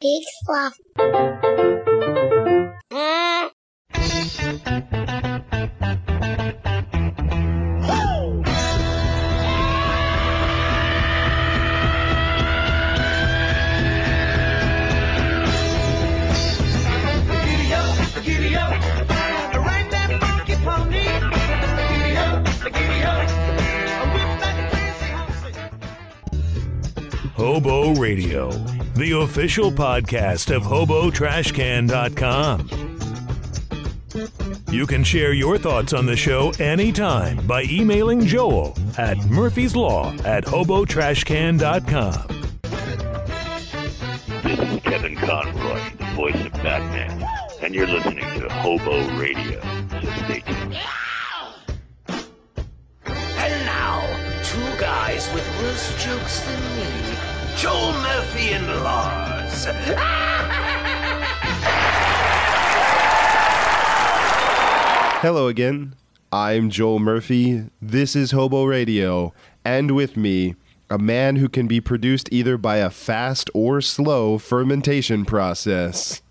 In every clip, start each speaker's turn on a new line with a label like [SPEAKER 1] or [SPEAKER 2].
[SPEAKER 1] Big fluff.
[SPEAKER 2] Hobo Radio, the official podcast of HoboTrashCan.com. You can share your thoughts on the show anytime by emailing Joel at Murphy's Law at HoboTrashCan.com.
[SPEAKER 3] This is Kevin Conroy, the voice of Batman, and you're listening to Hobo Radio. So stay tuned.
[SPEAKER 4] And now, two guys with worse jokes than me, Joel Murphy and Lars.
[SPEAKER 5] Hello again. I'm Joel Murphy. This is Hobo Radio. And with me, a man who can be produced either by a fast or slow fermentation process.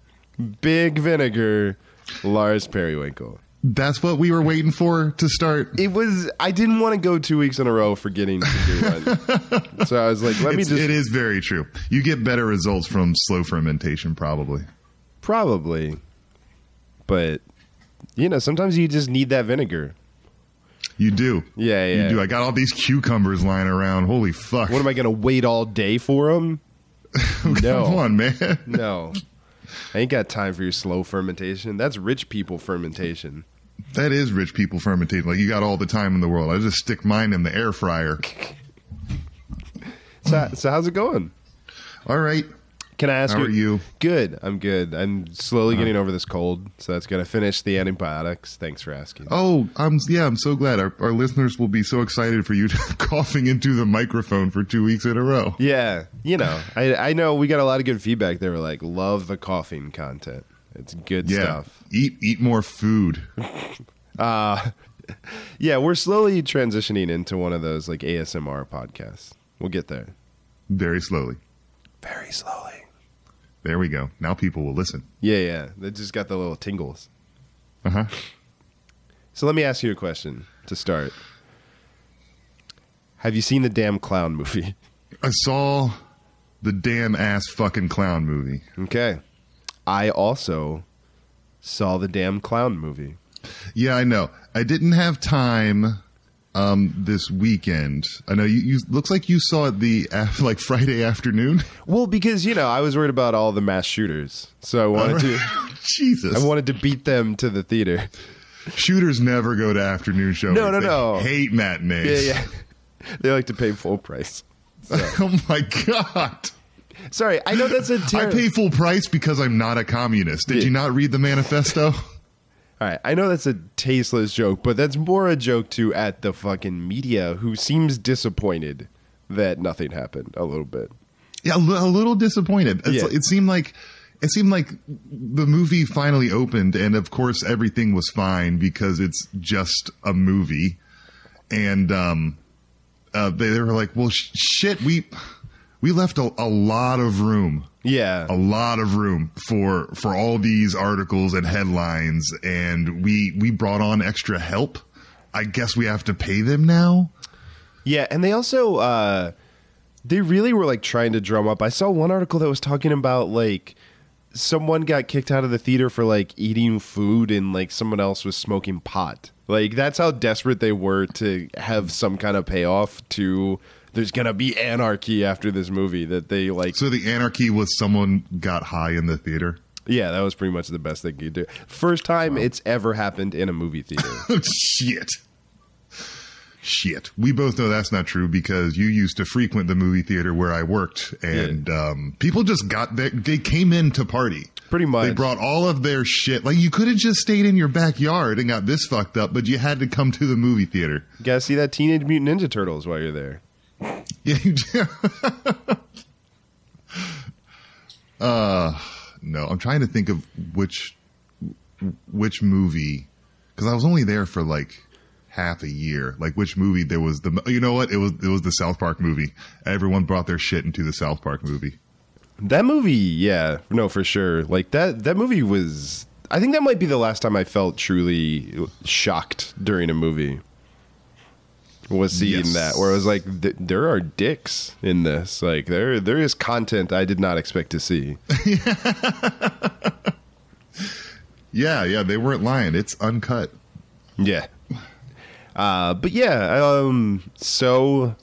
[SPEAKER 5] Big Vinegar, Lars Periwinkle.
[SPEAKER 6] That's what we were waiting for to start.
[SPEAKER 5] It was, I didn't want to go two weeks in a row forgetting to do one. so I was like, let me just.
[SPEAKER 6] it is very true. You get better results from slow fermentation, probably.
[SPEAKER 5] Probably. But, you know, sometimes you just need that vinegar.
[SPEAKER 6] You do.
[SPEAKER 5] Yeah, yeah.
[SPEAKER 6] You do. I got all these cucumbers lying around. Holy fuck.
[SPEAKER 5] What am I going to wait all day for them? no.
[SPEAKER 6] Come on, man.
[SPEAKER 5] No. I ain't got time for your slow fermentation. That's rich people fermentation.
[SPEAKER 6] That is rich people fermentation. Like, you got all the time in the world. I just stick mine in the air fryer.
[SPEAKER 5] So, so how's it going?
[SPEAKER 6] All right.
[SPEAKER 5] Can I ask
[SPEAKER 6] How
[SPEAKER 5] you?
[SPEAKER 6] are you?
[SPEAKER 5] Good. I'm good. I'm slowly getting over this cold, so that's gonna finish the antibiotics. Thanks for asking.
[SPEAKER 6] Oh, I'm yeah, I'm so glad. Our, our listeners will be so excited for you coughing into the microphone for two weeks in a row.
[SPEAKER 5] Yeah, you know, I I know we got a lot of good feedback. They were like, "Love the coughing content. It's good
[SPEAKER 6] Yeah.
[SPEAKER 5] stuff."
[SPEAKER 6] Eat eat more food.
[SPEAKER 5] Uh yeah, we're slowly transitioning into one of those like ASMR podcasts. We'll get there
[SPEAKER 6] Very slowly.
[SPEAKER 5] very slowly.
[SPEAKER 6] There we go. Now people will listen.
[SPEAKER 5] Yeah, yeah. They just got the little tingles.
[SPEAKER 6] Uh huh.
[SPEAKER 5] So let me ask you a question to start. Have you seen the damn clown movie?
[SPEAKER 6] I saw the damn ass fucking clown movie.
[SPEAKER 5] Okay. I also saw the damn clown movie.
[SPEAKER 6] Yeah, I know. I didn't have time um, this weekend. I know you, you. Looks like you saw it the af- like Friday afternoon.
[SPEAKER 5] Well, because you know, I was worried about all the mass shooters, so I wanted to.
[SPEAKER 6] Jesus,
[SPEAKER 5] I wanted to beat them to the theater.
[SPEAKER 6] shooters never go to afternoon shows.
[SPEAKER 5] No, no,
[SPEAKER 6] They
[SPEAKER 5] no.
[SPEAKER 6] Hate matinees.
[SPEAKER 5] Yeah, yeah. They like to pay full price.
[SPEAKER 6] oh my god.
[SPEAKER 5] Sorry, I know that's a
[SPEAKER 6] I
[SPEAKER 5] terrible.
[SPEAKER 6] pay full price because I'm not a communist. Did
[SPEAKER 5] Yeah.
[SPEAKER 6] you not read the manifesto?
[SPEAKER 5] All right, I know that's a tasteless joke, but that's more a joke to at the fucking media who seems disappointed that nothing happened a little bit.
[SPEAKER 6] Yeah, a little disappointed. It's,
[SPEAKER 5] Yeah.
[SPEAKER 6] It seemed like it seemed like the movie finally opened, and of course everything was fine because it's just a movie. And um, uh, they, they were like, "Well, sh- shit, we we left a, a lot of room,
[SPEAKER 5] Yeah,
[SPEAKER 6] a lot of room for for all these articles and headlines, and we we brought on extra help. I guess we have to pay them now."
[SPEAKER 5] Yeah, and they also uh they really were like trying to drum up. I saw one article that was talking about like someone got kicked out of the theater for like eating food and like someone else was smoking pot. Like that's how desperate they were to have some kind of payoff to there's going to be anarchy after this movie that they like
[SPEAKER 6] So the anarchy was someone got high in the theater.
[SPEAKER 5] yeah, that was pretty much the best they could do. First time it's ever happened in a movie theater.
[SPEAKER 6] Shit. Shit. We both know that's not true because you used to frequent the movie theater where I worked, and um, people just got there. They came in to party.
[SPEAKER 5] Pretty much.
[SPEAKER 6] They brought all of their shit. Like you could have just stayed in your backyard and got this fucked up, but you had to come to the movie theater.
[SPEAKER 5] you got to see that Teenage Mutant Ninja Turtles while you're there.
[SPEAKER 6] Yeah. You do. uh, no. I'm trying to think of which which movie because I was only there for like half a year. Like which movie there was the you know what it was it was the South Park movie. Everyone brought their shit into the South Park movie.
[SPEAKER 5] That movie, yeah, no, for sure. Like that that movie was I think that might be the last time I felt truly shocked during a movie. Was seeing
[SPEAKER 6] Yes.
[SPEAKER 5] that where I was like th- there are dicks in this. Like there there is content I did not expect to see.
[SPEAKER 6] Yeah, yeah, they weren't lying. It's uncut.
[SPEAKER 5] Yeah. Uh but yeah, um so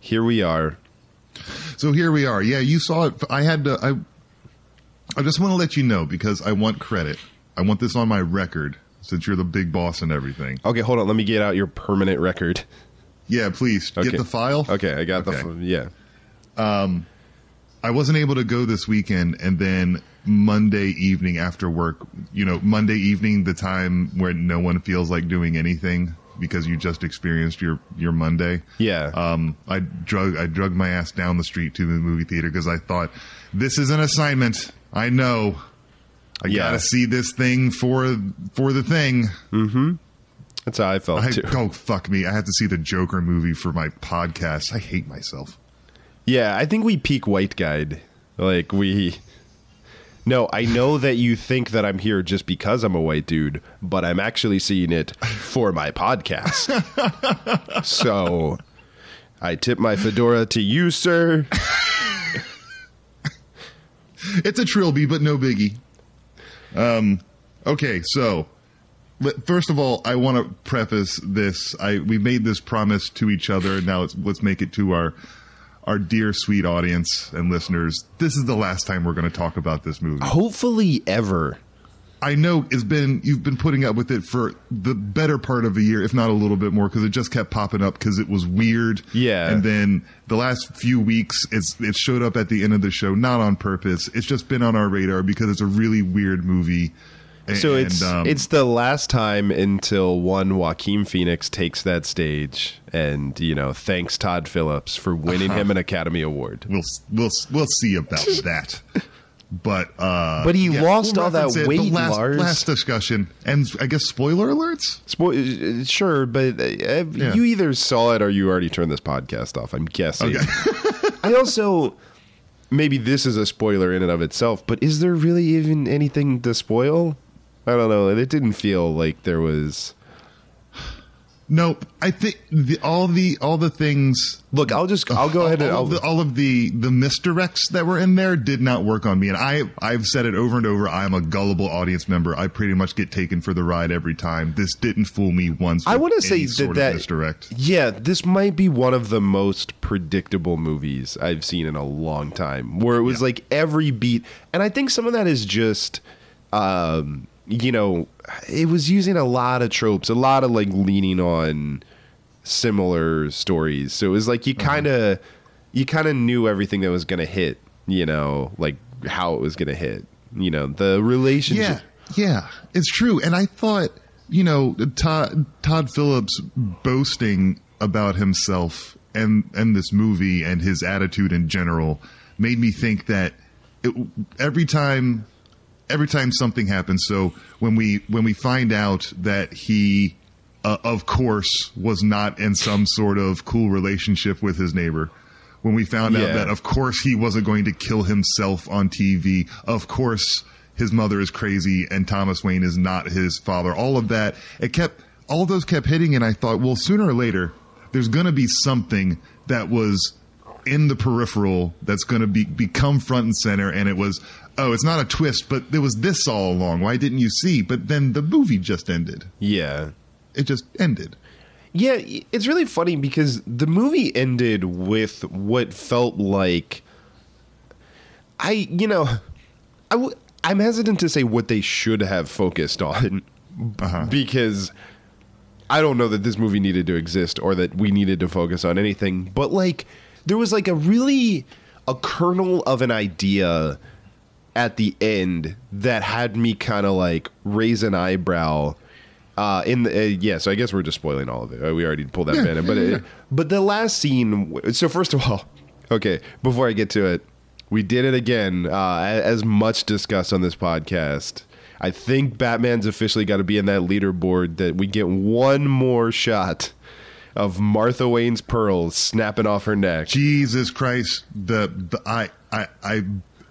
[SPEAKER 5] here we are.
[SPEAKER 6] So here we are. Yeah, you saw it. I had to. I. I just want to let you know because I want credit. I want this on my record since you're the big boss and everything.
[SPEAKER 5] Okay, hold on. Let me get out your permanent record.
[SPEAKER 6] Yeah, please
[SPEAKER 5] Okay.
[SPEAKER 6] get the file.
[SPEAKER 5] Okay, I got
[SPEAKER 6] Okay.
[SPEAKER 5] the f- yeah.
[SPEAKER 6] I wasn't able to go this weekend, and then Monday evening after work, you know, Monday evening, the time where no one feels like doing anything because you just experienced your your Monday.
[SPEAKER 5] Yeah.
[SPEAKER 6] Um, I drug I drugged my ass down the street to the movie theater because I thought this is an assignment. I know. I
[SPEAKER 5] Yeah.
[SPEAKER 6] gotta see this thing for for the thing.
[SPEAKER 5] That's how I felt
[SPEAKER 6] I,
[SPEAKER 5] too.
[SPEAKER 6] oh fuck me! I have to see the Joker movie for my podcast. I hate myself.
[SPEAKER 5] Yeah, I think we peak white guide. Like we No, I know that you think that I'm here just because I'm a white dude, but I'm actually seeing it for my podcast. so I tip my fedora to you, sir.
[SPEAKER 6] It's a trilby, but no biggie. Um, okay, so first of all, I want to preface this. I we made this promise to each other. And now let's let's make it to our our dear sweet audience and listeners. This is the last time we're going to talk about this movie.
[SPEAKER 5] Hopefully ever.
[SPEAKER 6] I know it's been you've been putting up with it for the better part of a year, if not a little bit more, because it just kept popping up because it was weird.
[SPEAKER 5] Yeah.
[SPEAKER 6] and then the last few weeks, it's it showed up at the end of the show, not on purpose. It's just been on our radar because it's a really weird movie. And,
[SPEAKER 5] So it's
[SPEAKER 6] um,
[SPEAKER 5] it's the last time until one Joaquin Phoenix takes that stage and, you know, thanks Todd Phillips for winning
[SPEAKER 6] Uh-huh.
[SPEAKER 5] him an Academy Award.
[SPEAKER 6] we'll we'll we'll see about that. But uh,
[SPEAKER 5] But he lost
[SPEAKER 6] we'll
[SPEAKER 5] all that
[SPEAKER 6] it.
[SPEAKER 5] Weight,
[SPEAKER 6] last. Last discussion, and I guess spoiler alerts.
[SPEAKER 5] Spo- sure, but uh,
[SPEAKER 6] Yeah.
[SPEAKER 5] you either saw it or you already turned this podcast off. I'm guessing.
[SPEAKER 6] Okay.
[SPEAKER 5] I also maybe this is a spoiler in and of itself, but is there really even anything to spoil? I don't know. It didn't feel like there was.
[SPEAKER 6] Nope. I think the, all the all the things
[SPEAKER 5] Look, I'll just I'll go ahead and
[SPEAKER 6] all,
[SPEAKER 5] I'll,
[SPEAKER 6] of the, all of the the misdirects that were in there did not work on me, and I I've said it over and over. I'm a gullible audience member. I pretty much get taken for the ride every time. This didn't fool me once.
[SPEAKER 5] I want to say that that
[SPEAKER 6] misdirect.
[SPEAKER 5] Yeah, this might be one of the most predictable movies I've seen in a long time. Where it was
[SPEAKER 6] Yeah.
[SPEAKER 5] like every beat, and I think some of that is just, um, you know, it was using a lot of tropes, a lot of like leaning on similar stories. So it was like you
[SPEAKER 6] Uh-huh.
[SPEAKER 5] kind of, you kind of knew everything that was going to hit. You know, like how it was going to hit. You know, the relationship.
[SPEAKER 6] Yeah, yeah, it's true. And I thought, you know, Todd Todd Phillips boasting about himself and and this movie and his attitude in general made me think that it, every time every time something happens. So when we when we find out that he, uh, of course, was not in some sort of cool relationship with his neighbor. When we found
[SPEAKER 5] Yeah.
[SPEAKER 6] out that, of course, he wasn't going to kill himself on TV. Of course, his mother is crazy and Thomas Wayne is not his father. All of that, it kept, all those kept hitting, and I thought, well, sooner or later, there's going to be something that was in the peripheral that's going to be become front and center and it was oh it's not a twist but there was this all along why didn't you see but then the movie just ended
[SPEAKER 5] yeah.
[SPEAKER 6] it just ended
[SPEAKER 5] Yeah, it's really funny because the movie ended with what felt like I, you know, I w- I'm hesitant to say what they should have focused on
[SPEAKER 6] Uh-huh.
[SPEAKER 5] because I don't know that this movie needed to exist or that we needed to focus on anything, but like there was like a really a kernel of an idea at the end that had me kind of like raise an eyebrow. Uh, in the uh, yeah, so I guess we're just spoiling all of it. We already pulled that
[SPEAKER 6] Yeah,
[SPEAKER 5] banner, but
[SPEAKER 6] yeah,
[SPEAKER 5] it, but the last scene. So first of all, okay, before I get to it, we did it again. Uh, as much discussed on this podcast. I think Batman's officially got to be in that leaderboard that we get one more shot of Martha Wayne's pearls snapping off her neck.
[SPEAKER 6] jesus christ the, the i i i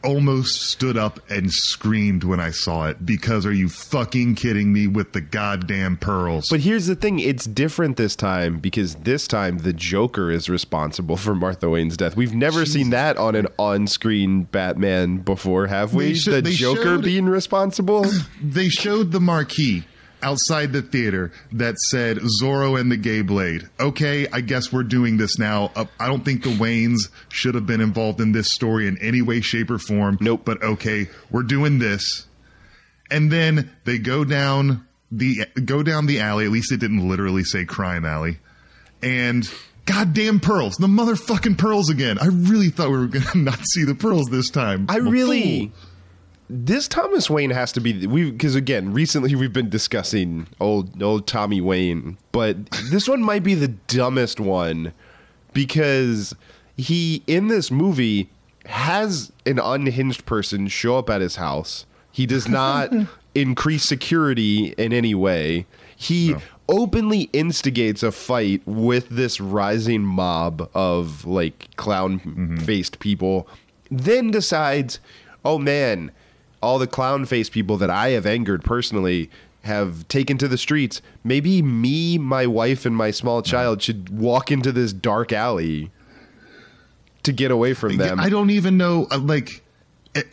[SPEAKER 6] almost stood up and screamed when I saw it because are you fucking kidding me with the goddamn pearls?
[SPEAKER 5] But here's the thing: it's different this time because this time the Joker is responsible for Martha Wayne's death. We've never seen that on an on-screen Batman before, have we? The Joker
[SPEAKER 6] showed-
[SPEAKER 5] being responsible.
[SPEAKER 6] they showed the marquee outside the theater that said Zorro and the Gay Blade. Okay, I guess we're doing this now. Uh, I don't think the Waynes should have been involved in this story in any way, shape, or form.
[SPEAKER 5] Nope.
[SPEAKER 6] But okay, we're doing this. And then they go down the go down the alley. At least it didn't literally say crime alley. And goddamn pearls, the motherfucking pearls again. I really thought we were gonna not see the pearls this time.
[SPEAKER 5] I really. This Thomas Wayne has to be we because again recently we've been discussing old old Tommy Wayne, but this one might be the dumbest one because he in this movie has an unhinged person show up at his house. He does not increase security in any way. He openly instigates a fight with this rising mob of like clown faced mm-hmm. people, then decides, oh man, all the clown face people that I have angered personally have taken to the streets. Maybe me, my wife, and my small child should walk into this dark alley to get away from them.
[SPEAKER 6] I don't even know. uh, Like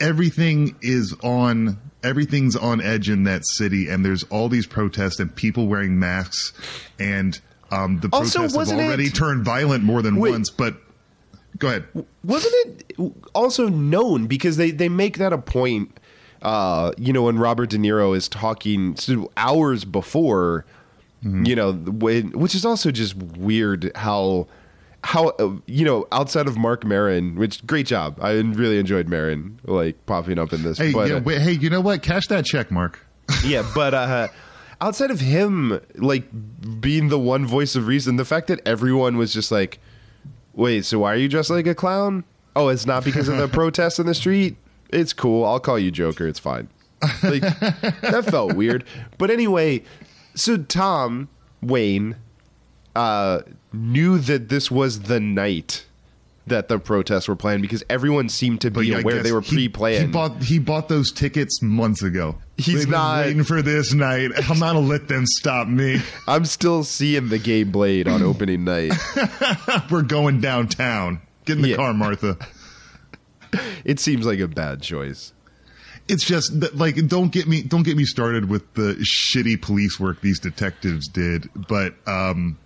[SPEAKER 6] everything is on. Everything's on edge in that city, and there's all these protests and people wearing masks, and um, the
[SPEAKER 5] Also,
[SPEAKER 6] protests have already
[SPEAKER 5] it-
[SPEAKER 6] turned violent more than
[SPEAKER 5] Wait.
[SPEAKER 6] once. But go ahead.
[SPEAKER 5] wasn't it also known because they they make that a point uh you know when robert de niro is talking so hours before you know when which is also just weird how how uh, you know outside of Marc Maron, which great job i really enjoyed Maron like popping up in this
[SPEAKER 6] Hey,
[SPEAKER 5] but
[SPEAKER 6] yeah,
[SPEAKER 5] uh,
[SPEAKER 6] wait, hey, you know what? Cash that check, Marc.
[SPEAKER 5] yeah, but uh, outside of him, like being the one voice of reason, the fact that everyone was just like, "Wait, so why are you dressed like a clown? Oh, it's not because of the protests in the street. It's cool. I'll call you Joker. It's fine." Like that felt weird. But anyway, so Tom Wayne uh, knew that this was the night that the protests were planned because everyone seemed to be
[SPEAKER 6] I
[SPEAKER 5] aware they were pre-planned.
[SPEAKER 6] He bought he bought those tickets months ago.
[SPEAKER 5] He's
[SPEAKER 6] They've
[SPEAKER 5] not-
[SPEAKER 6] waiting for this night. I'm not gonna let them stop me.
[SPEAKER 5] I'm still seeing the gay blade on opening night.
[SPEAKER 6] We're going downtown. Get in the
[SPEAKER 5] Yeah.
[SPEAKER 6] car, Martha.
[SPEAKER 5] It seems like a bad choice.
[SPEAKER 6] It's just that, like don't get me don't get me started with the shitty police work these detectives did, but um,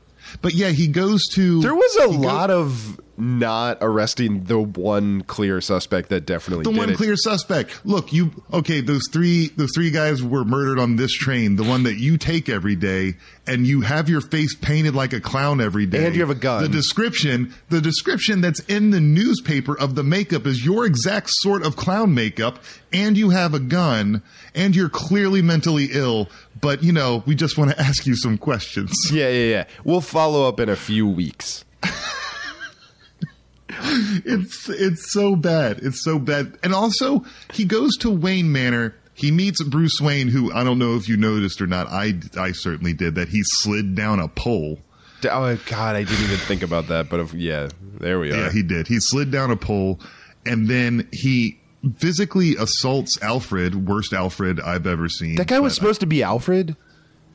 [SPEAKER 6] but yeah, he goes to
[SPEAKER 5] There was a
[SPEAKER 6] he goes-
[SPEAKER 5] lot of not arresting the one clear suspect that definitely
[SPEAKER 6] the one
[SPEAKER 5] it.
[SPEAKER 6] clear suspect. Look, you okay? Those three, those three guys were murdered on this train, the one that you take every day, and you have your face painted like a clown every day,
[SPEAKER 5] And you have a gun.
[SPEAKER 6] The description, the description that's in the newspaper of the makeup is your exact sort of clown makeup, and you have a gun, and you're clearly mentally ill. But you know, we just want to ask you some questions.
[SPEAKER 5] Yeah, yeah, yeah. We'll follow up in a few weeks.
[SPEAKER 6] It's it's so bad. It's so bad. And also, he goes to Wayne Manor. He meets Bruce Wayne, who I don't know if you noticed or not. I I certainly did that. He slid down a pole.
[SPEAKER 5] Oh God, I didn't even think about that. But if, yeah, there we are.
[SPEAKER 6] Yeah, he did. He slid down a pole, and then he physically assaults Alfred. Worst Alfred I've ever seen.
[SPEAKER 5] that guy was supposed to be Alfred.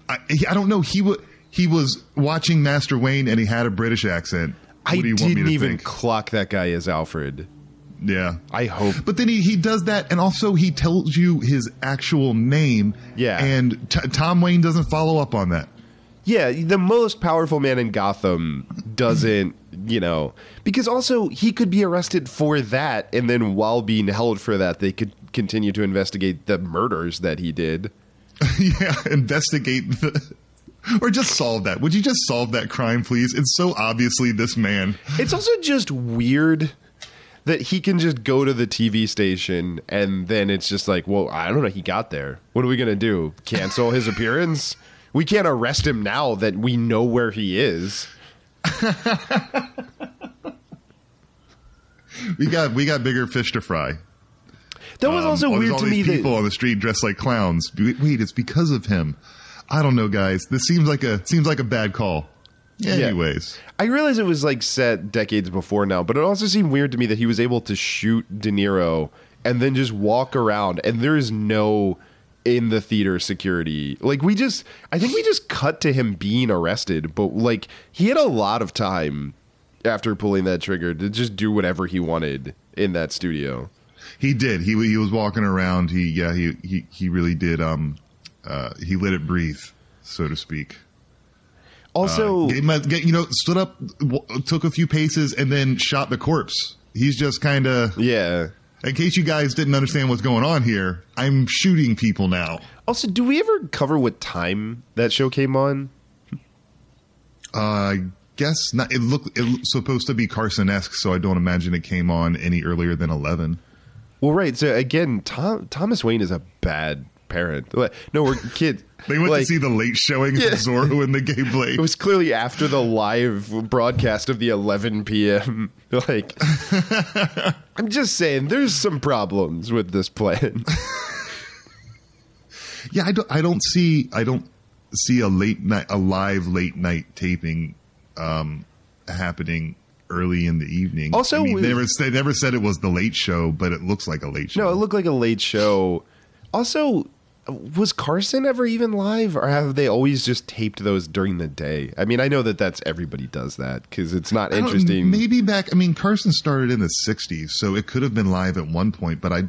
[SPEAKER 6] I, I don't know. He was he was watching Master Wayne, and he had a British accent.
[SPEAKER 5] I
[SPEAKER 6] do you want me
[SPEAKER 5] didn't even
[SPEAKER 6] think?
[SPEAKER 5] clock that guy as Alfred.
[SPEAKER 6] Yeah.
[SPEAKER 5] I hope.
[SPEAKER 6] But then he, he does that, and also he tells you his actual name.
[SPEAKER 5] Yeah.
[SPEAKER 6] And t- Tom Wayne doesn't follow up on that.
[SPEAKER 5] Yeah, the most powerful man in Gotham doesn't, you know, because also he could be arrested for that, and then while being held for that, they could continue to investigate the murders that he did.
[SPEAKER 6] yeah. Investigate the. Or just solve that. Would you just solve that crime, please? It's so obviously this man.
[SPEAKER 5] It's also just weird that he can just go to the TV station and then it's just like, well, I don't know, he got there. What are we gonna do? Cancel his appearance? We can't arrest him now that we know where he is.
[SPEAKER 6] We got we got bigger fish to fry.
[SPEAKER 5] That was
[SPEAKER 6] Um,
[SPEAKER 5] also
[SPEAKER 6] there's
[SPEAKER 5] weird
[SPEAKER 6] all
[SPEAKER 5] to
[SPEAKER 6] these
[SPEAKER 5] me
[SPEAKER 6] people
[SPEAKER 5] that
[SPEAKER 6] on the street dressed like clowns. Wait, it's because of him. I don't know, guys. This seems like a seems like a bad call. Anyways,
[SPEAKER 5] I realize it was like set decades before now, but it also seemed weird to me that he was able to shoot De Niro and then just walk around and there is no in the theater security. Like we just I think we just cut to him being arrested, but like he had a lot of time after pulling that trigger to just do whatever he wanted in that studio.
[SPEAKER 6] He did. He he was walking around. He yeah. He he he really did. Um, uh, he let it breathe, so to speak.
[SPEAKER 5] Also,
[SPEAKER 6] my- you know, stood up, w- took a few paces, and then shot the corpse. He's just kind of.
[SPEAKER 5] yeah.
[SPEAKER 6] In case you guys didn't understand what's going on here, I'm shooting people now.
[SPEAKER 5] Also, do we ever cover what time that show came on?
[SPEAKER 6] Uh, I guess not. It looked it looked supposed to be Carson-esque, so I don't imagine it came on any earlier than eleven.
[SPEAKER 5] Well, right. So again, Tom, Thomas Wayne is a bad parent. No, we're kids.
[SPEAKER 6] They went
[SPEAKER 5] Like,
[SPEAKER 6] to see the late showing
[SPEAKER 5] Yeah.
[SPEAKER 6] of Zorro and the Gay Blade.
[SPEAKER 5] It was clearly after the live broadcast of the 11 p.m. Like, I'm just saying, there's some problems with this plan.
[SPEAKER 6] Yeah, I don't. I don't see. I don't see a late night, a live late night taping um, happening early in the evening.
[SPEAKER 5] Also,
[SPEAKER 6] I mean,
[SPEAKER 5] with-
[SPEAKER 6] they never they never said it was the late show, but it looks like a late show.
[SPEAKER 5] No, it looked like a late show. Also, was Carson ever even live, or have they always just taped those during the day? I mean, I know that that's everybody does that because it's not interesting.
[SPEAKER 6] Maybe back. I mean, Carson started in the '60s, so it could have been live at one point, but I,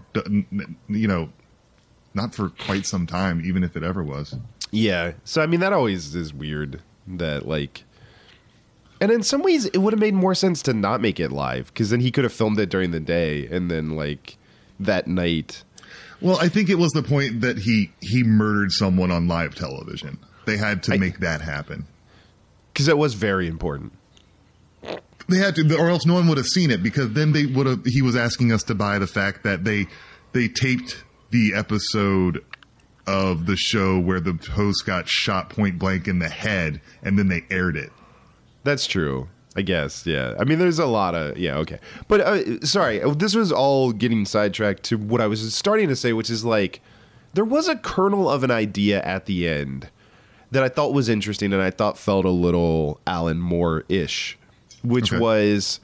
[SPEAKER 6] you know, not for quite some time, even if it ever was.
[SPEAKER 5] Yeah. So I mean that always is weird that like and in some ways it would have made more sense to not make it live cuz then he could have filmed it during the day and then like that night.
[SPEAKER 6] Well, I think it was the point that he he murdered someone on live television. They had to
[SPEAKER 5] I-
[SPEAKER 6] make that happen.
[SPEAKER 5] Cuz it was very important.
[SPEAKER 6] They had to, or else no one would have seen it because then they would have. He was asking us to buy the fact that they they taped the episode of the show where the host got shot point blank in the head, and then they aired it.
[SPEAKER 5] That's true. I guess, yeah. I mean, there's a lot of yeah, okay. But uh, sorry, this was all getting sidetracked to what I was starting to say, which is like there was a kernel of an idea at the end that I thought was interesting and I thought felt a little Alan Moore ish, which
[SPEAKER 6] Okay.
[SPEAKER 5] was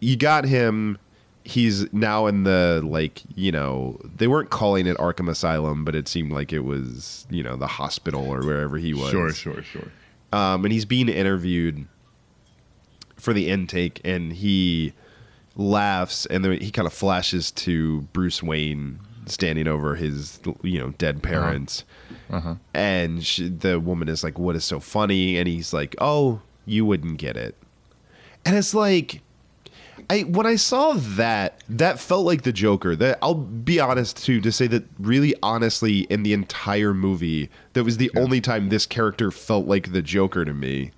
[SPEAKER 5] you got him. He's now in the like you know they weren't calling it Arkham Asylum, but it seemed like it was you know the hospital or wherever he was
[SPEAKER 6] sure, sure. Sure.
[SPEAKER 5] Um, and he's being interviewed for the intake, and he laughs, and then he kind of flashes to Bruce Wayne standing over his, you know, dead uh-huh. parents, uh-huh. and she, the woman is like, "What is so funny?" And he's like, "Oh, you wouldn't get it," and it's like. I when I saw that, that felt like the Joker. That I'll be honest too to say that really honestly in the entire movie, that was the only time this character felt like the Joker to me.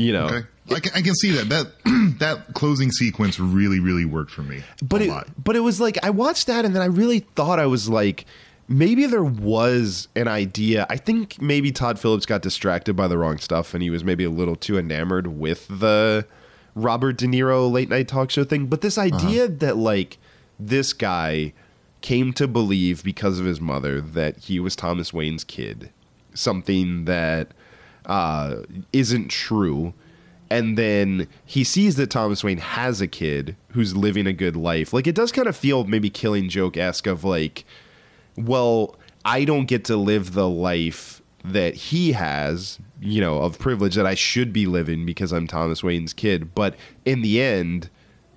[SPEAKER 5] You know,
[SPEAKER 6] Okay, I can, I can see that that that closing sequence really, really worked for me.
[SPEAKER 5] but
[SPEAKER 6] a
[SPEAKER 5] it
[SPEAKER 6] lot.
[SPEAKER 5] but it was like I watched that and then I really thought I was like maybe there was an idea. I think maybe Todd Phillips got distracted by the wrong stuff and he was maybe a little too enamored with the Robert De Niro late night talk show thing. But this uh-huh. idea that like this guy came to believe because of his mother that he was Thomas Wayne's kid, something that uh, isn't true. And then he sees that Thomas Wayne has a kid who's living a good life. Like it does kind of feel maybe killing joke esque of like, well, I don't get to live the life that he has, you know, of privilege that I should be living because I'm Thomas Wayne's kid. But in the end,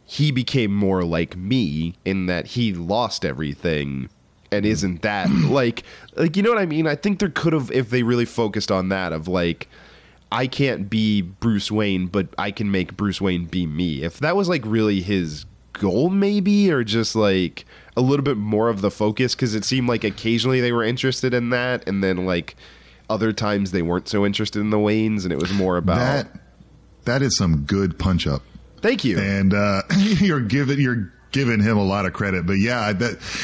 [SPEAKER 5] he became more like me in that he lost everything and isn't that like like you know what I mean? I think there could have if they really focused on that of like I can't be Bruce Wayne, but I can make Bruce Wayne be me. If that was like really his goal maybe or just like a little bit more of the focus cuz it seemed like occasionally they were interested in that and then like other times they weren't so interested in the Waynes and it was more about
[SPEAKER 6] that that is some good punch up.
[SPEAKER 5] Thank you.
[SPEAKER 6] and uh, you're giving you're giving him a lot of credit. But yeah,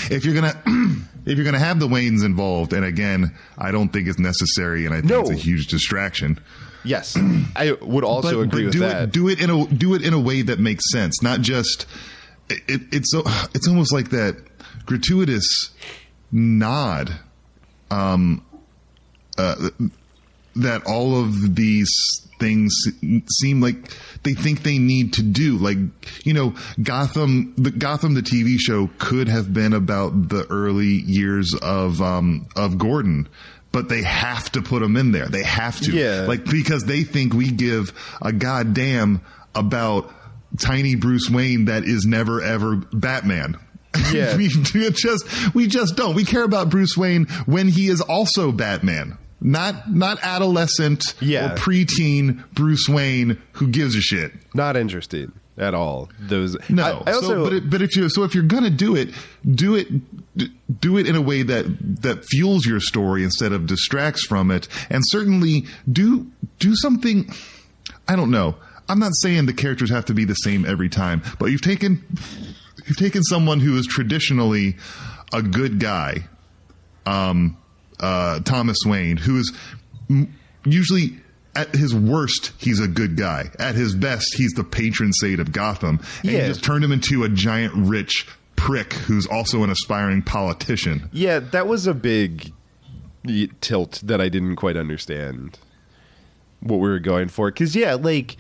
[SPEAKER 6] if you're gonna if you're gonna have the Waynes involved, and again, I don't think it's necessary, and I think
[SPEAKER 5] No.
[SPEAKER 6] it's a huge distraction.
[SPEAKER 5] Yes. I would also
[SPEAKER 6] but,
[SPEAKER 5] agree
[SPEAKER 6] but
[SPEAKER 5] with
[SPEAKER 6] do
[SPEAKER 5] that.
[SPEAKER 6] it do it in a do it in a way that makes sense, not just it, it's it's almost like that gratuitous nod. Um, uh, that all of these things seem like they think they need to do. Like, you know, Gotham, the Gotham, the TV show could have been about the early years of, um, of Gordon. But they have to put him in there. They have to.
[SPEAKER 5] Yeah.
[SPEAKER 6] Like, because they think we give a goddamn about tiny Bruce Wayne that is never ever Batman.
[SPEAKER 5] Yeah.
[SPEAKER 6] we just we just don't. We care about Bruce Wayne when he is also Batman. Not not adolescent
[SPEAKER 5] Yeah.
[SPEAKER 6] or preteen Bruce Wayne who gives a shit.
[SPEAKER 5] Not interested at all. Those
[SPEAKER 6] No,
[SPEAKER 5] I, I also
[SPEAKER 6] so, but it, but if you so if you're gonna do it, do it do it in a way that that fuels your story instead of distracts from it, and certainly do do something. I don't know. I'm not saying the characters have to be the same every time, but you've taken you've taken someone who is traditionally a good guy, um, uh, Thomas Wayne, who is usually at his worst, he's a good guy. At his best, he's the patron saint of Gotham. And
[SPEAKER 5] Yeah.
[SPEAKER 6] you just turned him into a giant rich prick who's also an aspiring politician.
[SPEAKER 5] Yeah, that was a big tilt that I didn't quite understand what we were going for. Because, yeah, like,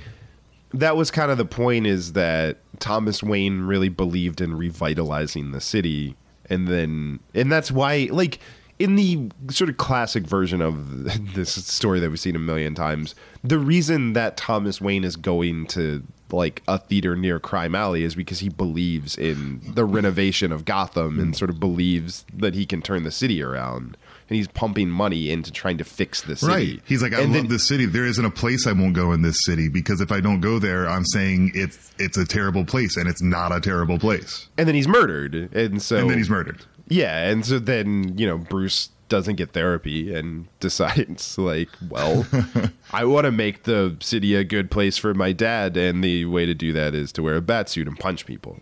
[SPEAKER 5] that was kind of the point is that Thomas Wayne really believed in revitalizing the city. And then, and that's why, like, in the sort of classic version of this story that we've seen a million times, the reason that Thomas Wayne is going to like a theater near Crime Alley is because he believes in the renovation of Gotham and sort of believes that he can turn the city around. And he's pumping money into trying to fix the city.
[SPEAKER 6] Right. He's like, I
[SPEAKER 5] And
[SPEAKER 6] love
[SPEAKER 5] then-
[SPEAKER 6] this city. There isn't a place I won't go in this city because if I don't go there, I'm saying it's it's a terrible place and it's not a terrible place.
[SPEAKER 5] And then he's murdered. And so
[SPEAKER 6] And then he's murdered.
[SPEAKER 5] Yeah, and so then, you know, Bruce doesn't get therapy and decides like, well, I want to make the city a good place for my dad and the way to do that is to wear a bat suit and punch people.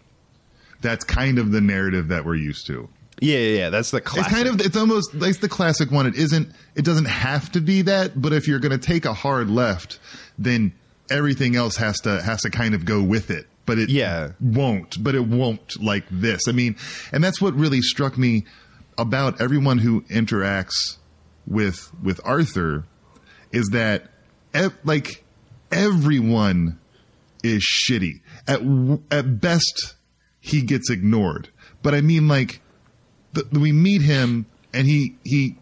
[SPEAKER 6] That's kind of the narrative that we're used to.
[SPEAKER 5] Yeah, yeah, yeah. That's the classic.
[SPEAKER 6] It's kind of it's almost like the classic one. It isn't. It doesn't have to be that. But if you're going to take a hard left, then everything else has to has to kind of go with it. But it
[SPEAKER 5] Yeah.
[SPEAKER 6] won't. But it won't like this. I mean, and that's what really struck me about everyone who interacts with with Arthur is that ev- like everyone is shitty. At w- at best, he gets ignored. But I mean, like th- we meet him and he he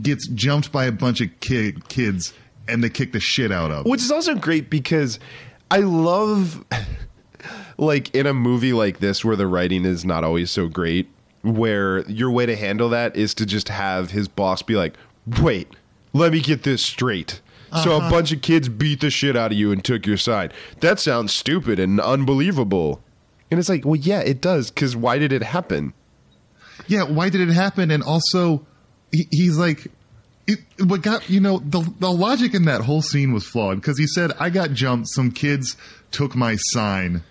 [SPEAKER 6] gets jumped by a bunch of kid, kids and they kick the shit out of him.
[SPEAKER 5] Which is also great because I love, like, in a movie like this where the writing is not always so great, where your way to handle that is to just have his boss be like, wait, let me get this straight. So a uh-huh. bunch of kids beat the shit out of you and took your side. That sounds stupid and unbelievable. And it's like, well, yeah, it does. Because why did it happen?
[SPEAKER 6] Yeah, why did it happen? And also, he, he's like, it, what got you know the the logic in that whole scene was flawed because he said, "I got jumped. Some kids took my sign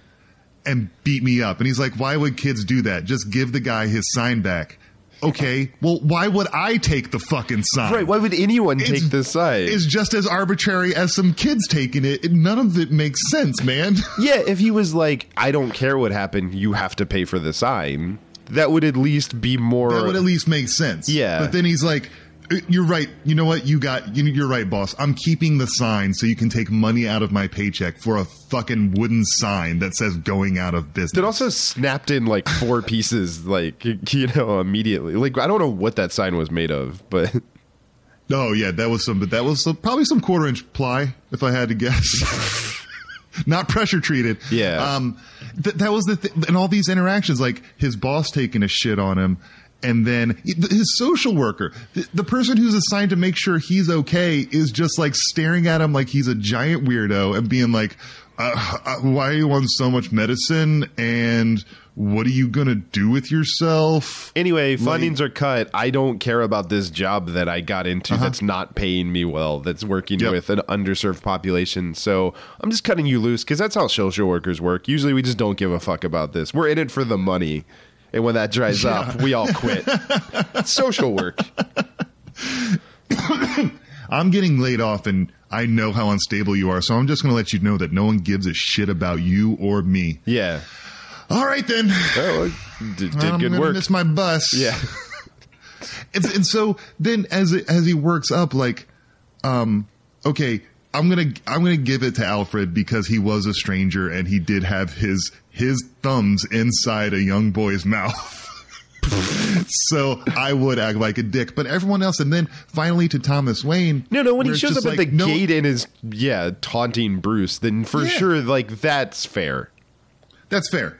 [SPEAKER 6] and beat me up." And he's like, "Why would kids do that? Just give the guy his sign back." Okay, well, why would I take the fucking sign?
[SPEAKER 5] Right? Why would anyone
[SPEAKER 6] It's-
[SPEAKER 5] take this side?
[SPEAKER 6] It's just as arbitrary as some kids taking it. None of it makes sense, man.
[SPEAKER 5] Yeah, if he was like, I don't care what happened, you have to pay for the sign, that would at least be more.
[SPEAKER 6] that would at least make sense.
[SPEAKER 5] Yeah.
[SPEAKER 6] But then he's like, "Uh, "You're right. You know what? You got. You, you're right, boss. I'm keeping the sign so you can take money out of my paycheck for a fucking wooden sign that says going out of business."
[SPEAKER 5] It also snapped in like four pieces, like you know, immediately. Like I don't know what that sign was made of, but
[SPEAKER 6] oh yeah, that was some. But that was some, probably some quarter inch ply, if I had to guess. Not pressure treated.
[SPEAKER 5] Yeah.
[SPEAKER 6] Um, th- that was the th- and all these interactions, like his boss taking a shit on him. And then his social worker, the, person who's assigned to make sure he's okay, is just like staring at him like he's a giant weirdo and being like, uh, uh, "Why are you on so much medicine? And what are you gonna do with yourself?"
[SPEAKER 5] anyway,
[SPEAKER 6] Like-
[SPEAKER 5] fundings are cut. I don't care about this job that I got into that's not paying me well. That's working
[SPEAKER 6] Yep.
[SPEAKER 5] with an underserved population. So I'm just cutting you loose because that's how social workers work. Usually, we just don't give a fuck about this. We're in it for the money. And when that dries up, we all quit. It's social work.
[SPEAKER 6] I'm getting laid off and I know how unstable you are, so I'm just going to let you know that no one gives a shit about you or me.
[SPEAKER 5] Yeah.
[SPEAKER 6] All right then.
[SPEAKER 5] Oh, d- did
[SPEAKER 6] I'm
[SPEAKER 5] good work.
[SPEAKER 6] Miss my bus.
[SPEAKER 5] Yeah.
[SPEAKER 6] and, and so then as it, as he works up, like, um, okay, I'm gonna I'm gonna give it to Alfred because he was a stranger and he did have his his thumbs inside a young boy's mouth. so I would act like a dick, but everyone else, and then finally to Thomas Wayne.
[SPEAKER 5] No, no. When he shows up
[SPEAKER 6] just
[SPEAKER 5] at the
[SPEAKER 6] no-
[SPEAKER 5] gate and is yeah taunting Bruce, then for
[SPEAKER 6] Yeah.
[SPEAKER 5] sure, like that's fair.
[SPEAKER 6] That's fair.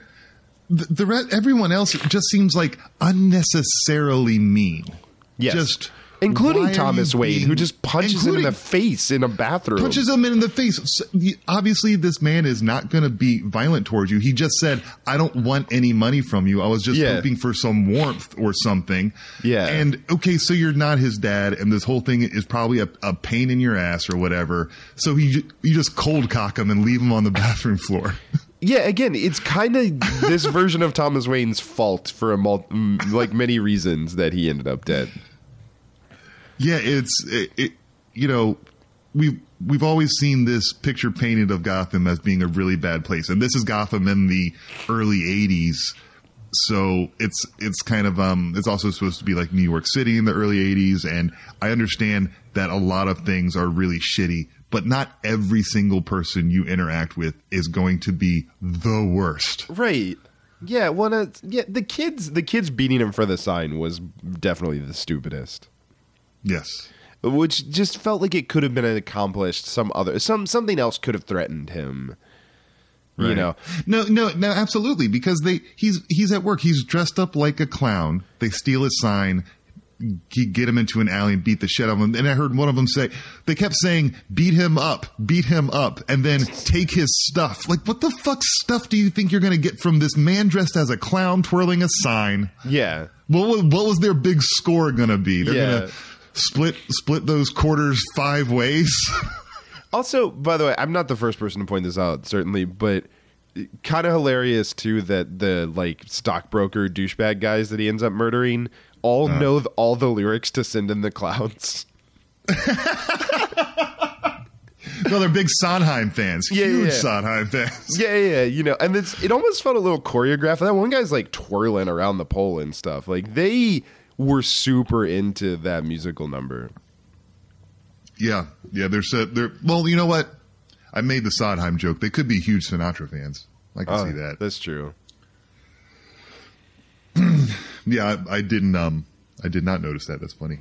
[SPEAKER 6] The, the re- everyone else just seems like unnecessarily mean.
[SPEAKER 5] Yes,
[SPEAKER 6] Just
[SPEAKER 5] including Thomas Wayne, who just punches him in the face in a bathroom.
[SPEAKER 6] punches him in the face. So, obviously, this man is not going to be violent towards you. He just said, "I don't want any money from you. I was just
[SPEAKER 5] Yeah.
[SPEAKER 6] hoping for some warmth or something."
[SPEAKER 5] Yeah.
[SPEAKER 6] And okay, so you're not his dad, and this whole thing is probably a, a pain in your ass or whatever. So he, you just cold cock him and leave him on the bathroom floor.
[SPEAKER 5] Yeah, again, it's kind of this version of Thomas Wayne's fault for a mul- like many reasons that he ended up dead.
[SPEAKER 6] Yeah, it's it, it, you know we've we've always seen this picture painted of Gotham as being a really bad place, and this is Gotham in the early '80s. So it's it's kind of um it's also supposed to be like New York City in the early '80s, and I understand that a lot of things are really shitty, but not every single person you interact with is going to be the worst.
[SPEAKER 5] Right. Yeah, well, yeah, the kids, the kids beating him for the sign was definitely the stupidest.
[SPEAKER 6] Yes.
[SPEAKER 5] Which just felt like it could have been accomplished some other some something else could have threatened him. You know.
[SPEAKER 6] No, no, no, absolutely. Because they he's he's at work. He's dressed up like a clown. They steal his sign. He get him into an alley and beat the shit out of him. And I heard one of them say they kept saying, "Beat him up, beat him up," and then take his stuff. Like, what the fuck stuff do you think you're going to get from this man dressed as a clown twirling a sign?
[SPEAKER 5] Yeah.
[SPEAKER 6] What was, what was their big score going to be? They're
[SPEAKER 5] Yeah.
[SPEAKER 6] to split split those quarters five ways.
[SPEAKER 5] Also, by the way, I'm not the first person to point this out, certainly, but kind of hilarious too that the like stockbroker douchebag guys that he ends up murdering all
[SPEAKER 6] Uh.
[SPEAKER 5] know th- all the lyrics to "Send in the Clowns."
[SPEAKER 6] no, they're big Sondheim fans.
[SPEAKER 5] Yeah,
[SPEAKER 6] Huge
[SPEAKER 5] yeah.
[SPEAKER 6] Sondheim fans.
[SPEAKER 5] Yeah, yeah, yeah, you know, and it's it almost felt a little choreographed. That one guy's like twirling around the pole and stuff. Like they were super into that musical number.
[SPEAKER 6] Yeah, yeah. There's a there. Well, you know what? I made the Sondheim joke. They could be huge Sinatra fans. I can
[SPEAKER 5] Oh,
[SPEAKER 6] see that.
[SPEAKER 5] That's true.
[SPEAKER 6] Yeah, I, I didn't. Um, I did not notice that. That's funny.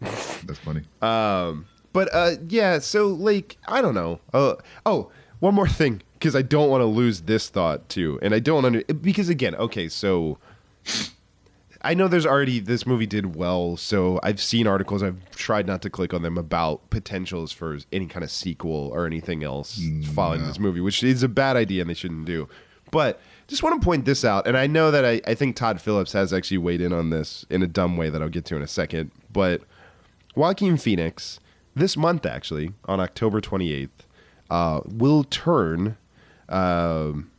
[SPEAKER 6] That's funny.
[SPEAKER 5] Um, but uh, yeah, so like I don't know. Uh, oh, one more thing because I don't want to lose this thought too, and I don't under because again, okay, so I know there's already this movie did well, so I've seen articles. I've tried not to click on them about potentials for any kind of sequel or anything else following this movie, which is a bad idea and they shouldn't do. But just want to point this out, and I know that I, I think Todd Phillips has actually weighed in on this in a dumb way that I'll get to in a second, but. Joaquin Phoenix, this month actually, on October 28th, uh, will turn um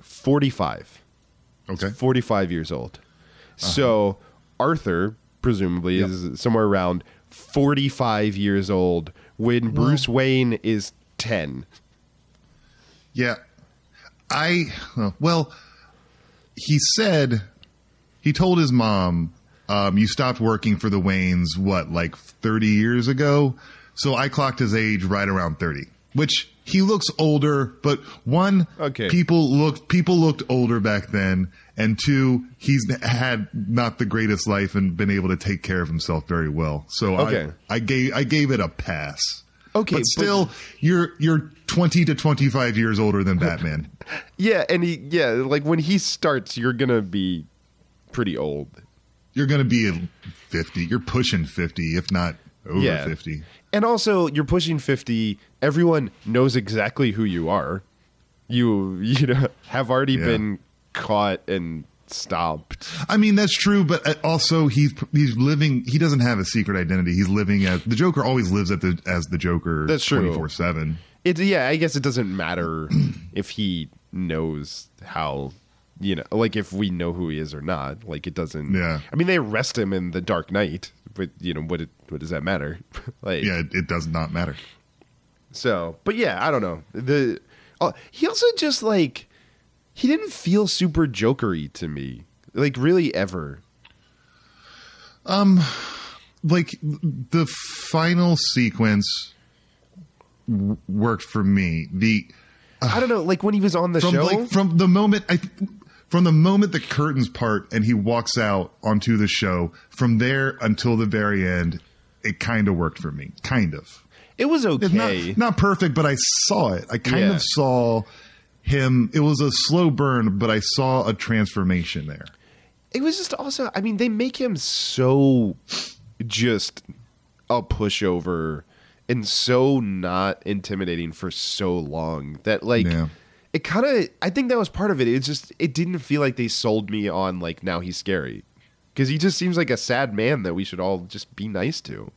[SPEAKER 5] 45.
[SPEAKER 6] Okay.
[SPEAKER 5] 45 years old. So Arthur, presumably, is somewhere around 45 years old when Bruce Wayne is 10.
[SPEAKER 6] Yeah, I. Well, he said he told his mom, um, "You stopped working for the Waynes what, like thirty years ago?" So I clocked his age right around thirty, which he looks older. But one,
[SPEAKER 5] Okay.
[SPEAKER 6] people looked people looked older back then, and two, he's had not the greatest life and been able to take care of himself very well. So
[SPEAKER 5] Okay.
[SPEAKER 6] I, I gave I gave it a pass.
[SPEAKER 5] Okay,
[SPEAKER 6] but
[SPEAKER 5] but-
[SPEAKER 6] still, you're you're twenty to twenty five years older than Batman.
[SPEAKER 5] Yeah, and he yeah, like when he starts, you're going to be pretty old.
[SPEAKER 6] you're going to be 50. You're pushing 50, if not over
[SPEAKER 5] Yeah.
[SPEAKER 6] 50.
[SPEAKER 5] And also, you're pushing 50. Everyone knows exactly who you are. You you know have already
[SPEAKER 6] Yeah.
[SPEAKER 5] been caught and stopped.
[SPEAKER 6] I mean, that's true, but uh, also he's he's living. He doesn't have a secret identity. He's living as the Joker. Always lives at the as the Joker.
[SPEAKER 5] That's true.
[SPEAKER 6] 24 seven.
[SPEAKER 5] It yeah, I guess it doesn't matter if he knows how you know, like if we know who he is or not. Like it doesn't.
[SPEAKER 6] Yeah.
[SPEAKER 5] I mean, they arrest him in the Dark Knight, but you know what? It, what does that matter? like
[SPEAKER 6] Yeah, it, it does not matter.
[SPEAKER 5] So, but yeah, I don't know. The oh, he also just like he didn't feel super jokery to me, like really ever.
[SPEAKER 6] Um, Like the final sequence w- worked for me. The
[SPEAKER 5] I don't know, like when he was on the
[SPEAKER 6] from
[SPEAKER 5] show.
[SPEAKER 6] like from the moment I from the moment the curtains part and he walks out onto the show, from there until the very end, it kind of worked for me. Kind of.
[SPEAKER 5] it was okay.
[SPEAKER 6] not not perfect, but I saw it. I kind
[SPEAKER 5] Yeah.
[SPEAKER 6] of saw him. It was a slow burn, but I saw a transformation there.
[SPEAKER 5] it was just also i mean they make him so just a pushover and so not intimidating for so long that like
[SPEAKER 6] Yeah.
[SPEAKER 5] it kind of i think that was part of it It just it didn't feel like they sold me on like now he's scary because he just seems like a sad man that we should all just be nice to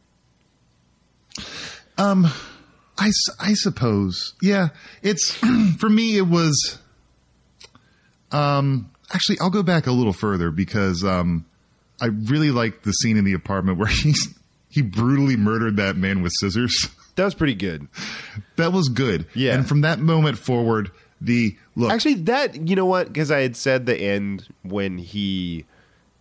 [SPEAKER 6] um, I, I suppose. Yeah. It's for me it was um actually I'll go back a little further because um I really liked the scene in the apartment where he's he brutally murdered that man with scissors.
[SPEAKER 5] that was pretty good
[SPEAKER 6] That was good.
[SPEAKER 5] Yeah.
[SPEAKER 6] And from that moment forward, the look
[SPEAKER 5] Actually, that you know what? Because I had said the end when he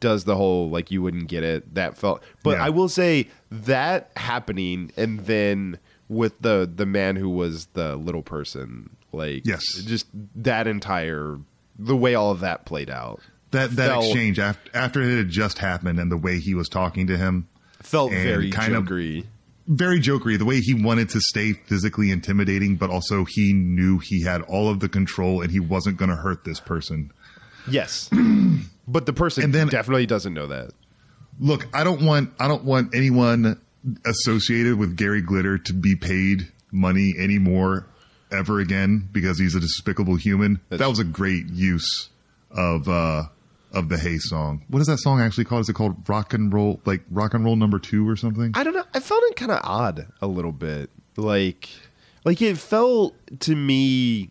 [SPEAKER 5] does the whole like you wouldn't get it. That felt, but
[SPEAKER 6] Yeah.
[SPEAKER 5] I will say that happening, and then with the the man who was the little person, like
[SPEAKER 6] Yes.
[SPEAKER 5] just that entire the way all of that played out
[SPEAKER 6] that that
[SPEAKER 5] felt-
[SPEAKER 6] exchange after after it had just happened and the way he was talking to him
[SPEAKER 5] felt very
[SPEAKER 6] kind of-
[SPEAKER 5] jokery.
[SPEAKER 6] very jokery the way he wanted to stay physically intimidating but also he knew he had all of the control and he wasn't going to hurt this person
[SPEAKER 5] Yes, but the person
[SPEAKER 6] And then-
[SPEAKER 5] definitely doesn't know that.
[SPEAKER 6] look i don't want i don't want anyone associated with gary glitter to be paid money anymore ever again because he's a despicable human
[SPEAKER 5] That's-
[SPEAKER 6] that was a great use of uh of the hey song what is that song actually called is it called rock and roll like rock and roll number two or something
[SPEAKER 5] I don't know. I felt it kind of odd a little bit. Like, like it felt to me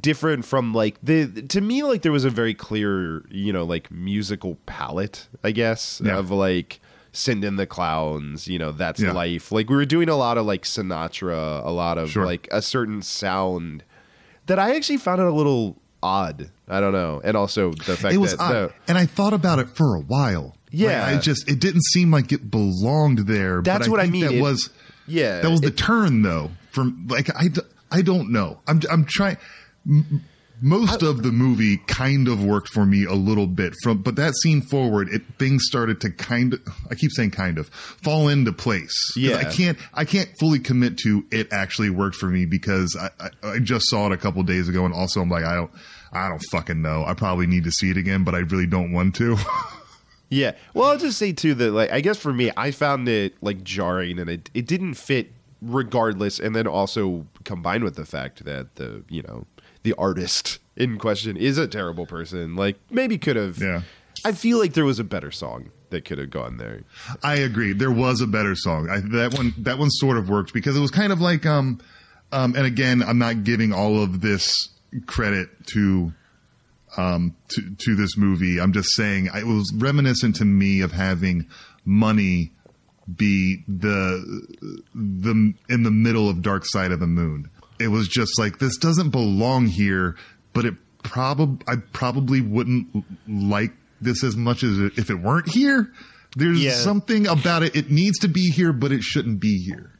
[SPEAKER 5] different from like the to me like there was a very clear you know like musical palette I guess
[SPEAKER 6] Yeah.
[SPEAKER 5] of like send in the clowns you know that's
[SPEAKER 6] Yeah.
[SPEAKER 5] life like we were doing a lot of like Sinatra a lot of
[SPEAKER 6] Sure.
[SPEAKER 5] like a certain sound that I actually found it a little odd I don't know and also the fact
[SPEAKER 6] it was
[SPEAKER 5] that
[SPEAKER 6] odd.
[SPEAKER 5] the,
[SPEAKER 6] and I thought about it for a while.
[SPEAKER 5] Yeah.
[SPEAKER 6] Like, I just it didn't seem like it belonged there.
[SPEAKER 5] That's
[SPEAKER 6] but
[SPEAKER 5] what I mean.
[SPEAKER 6] That
[SPEAKER 5] It-
[SPEAKER 6] was
[SPEAKER 5] yeah
[SPEAKER 6] that was the turn though. From like i i don't know. I'm I'm trying. Most of the movie kind of worked for me a little bit from, but that scene forward, it things started to kind of. I keep saying kind of fall into place.
[SPEAKER 5] Yeah.
[SPEAKER 6] I can't. I can't fully commit to it actually worked for me because I, I, I just saw it a couple days ago, and also I'm like I don't. I don't fucking know. I probably need to see it again, but I really don't want to.
[SPEAKER 5] Yeah. Well, I'll just say too that like I guess for me, I found it like jarring and it it didn't fit regardless, and then also combined with the fact that the you know the artist in question is a terrible person. Like maybe could have.
[SPEAKER 6] Yeah.
[SPEAKER 5] I feel like there was a better song that could have gone there.
[SPEAKER 6] I agree. There was a better song. I, that one, that one sort of worked because it was kind of like, um, um, and again, I'm not giving all of this credit to, um, to, to this movie. I'm just saying it was reminiscent to me of having money be the, the, in the middle of Dark Side of the Moon. It was just like, this doesn't belong here, but it probably, I probably wouldn't like this as much as if it weren't here. There's
[SPEAKER 5] Yeah.
[SPEAKER 6] something about it. It needs to be here, but it shouldn't be here.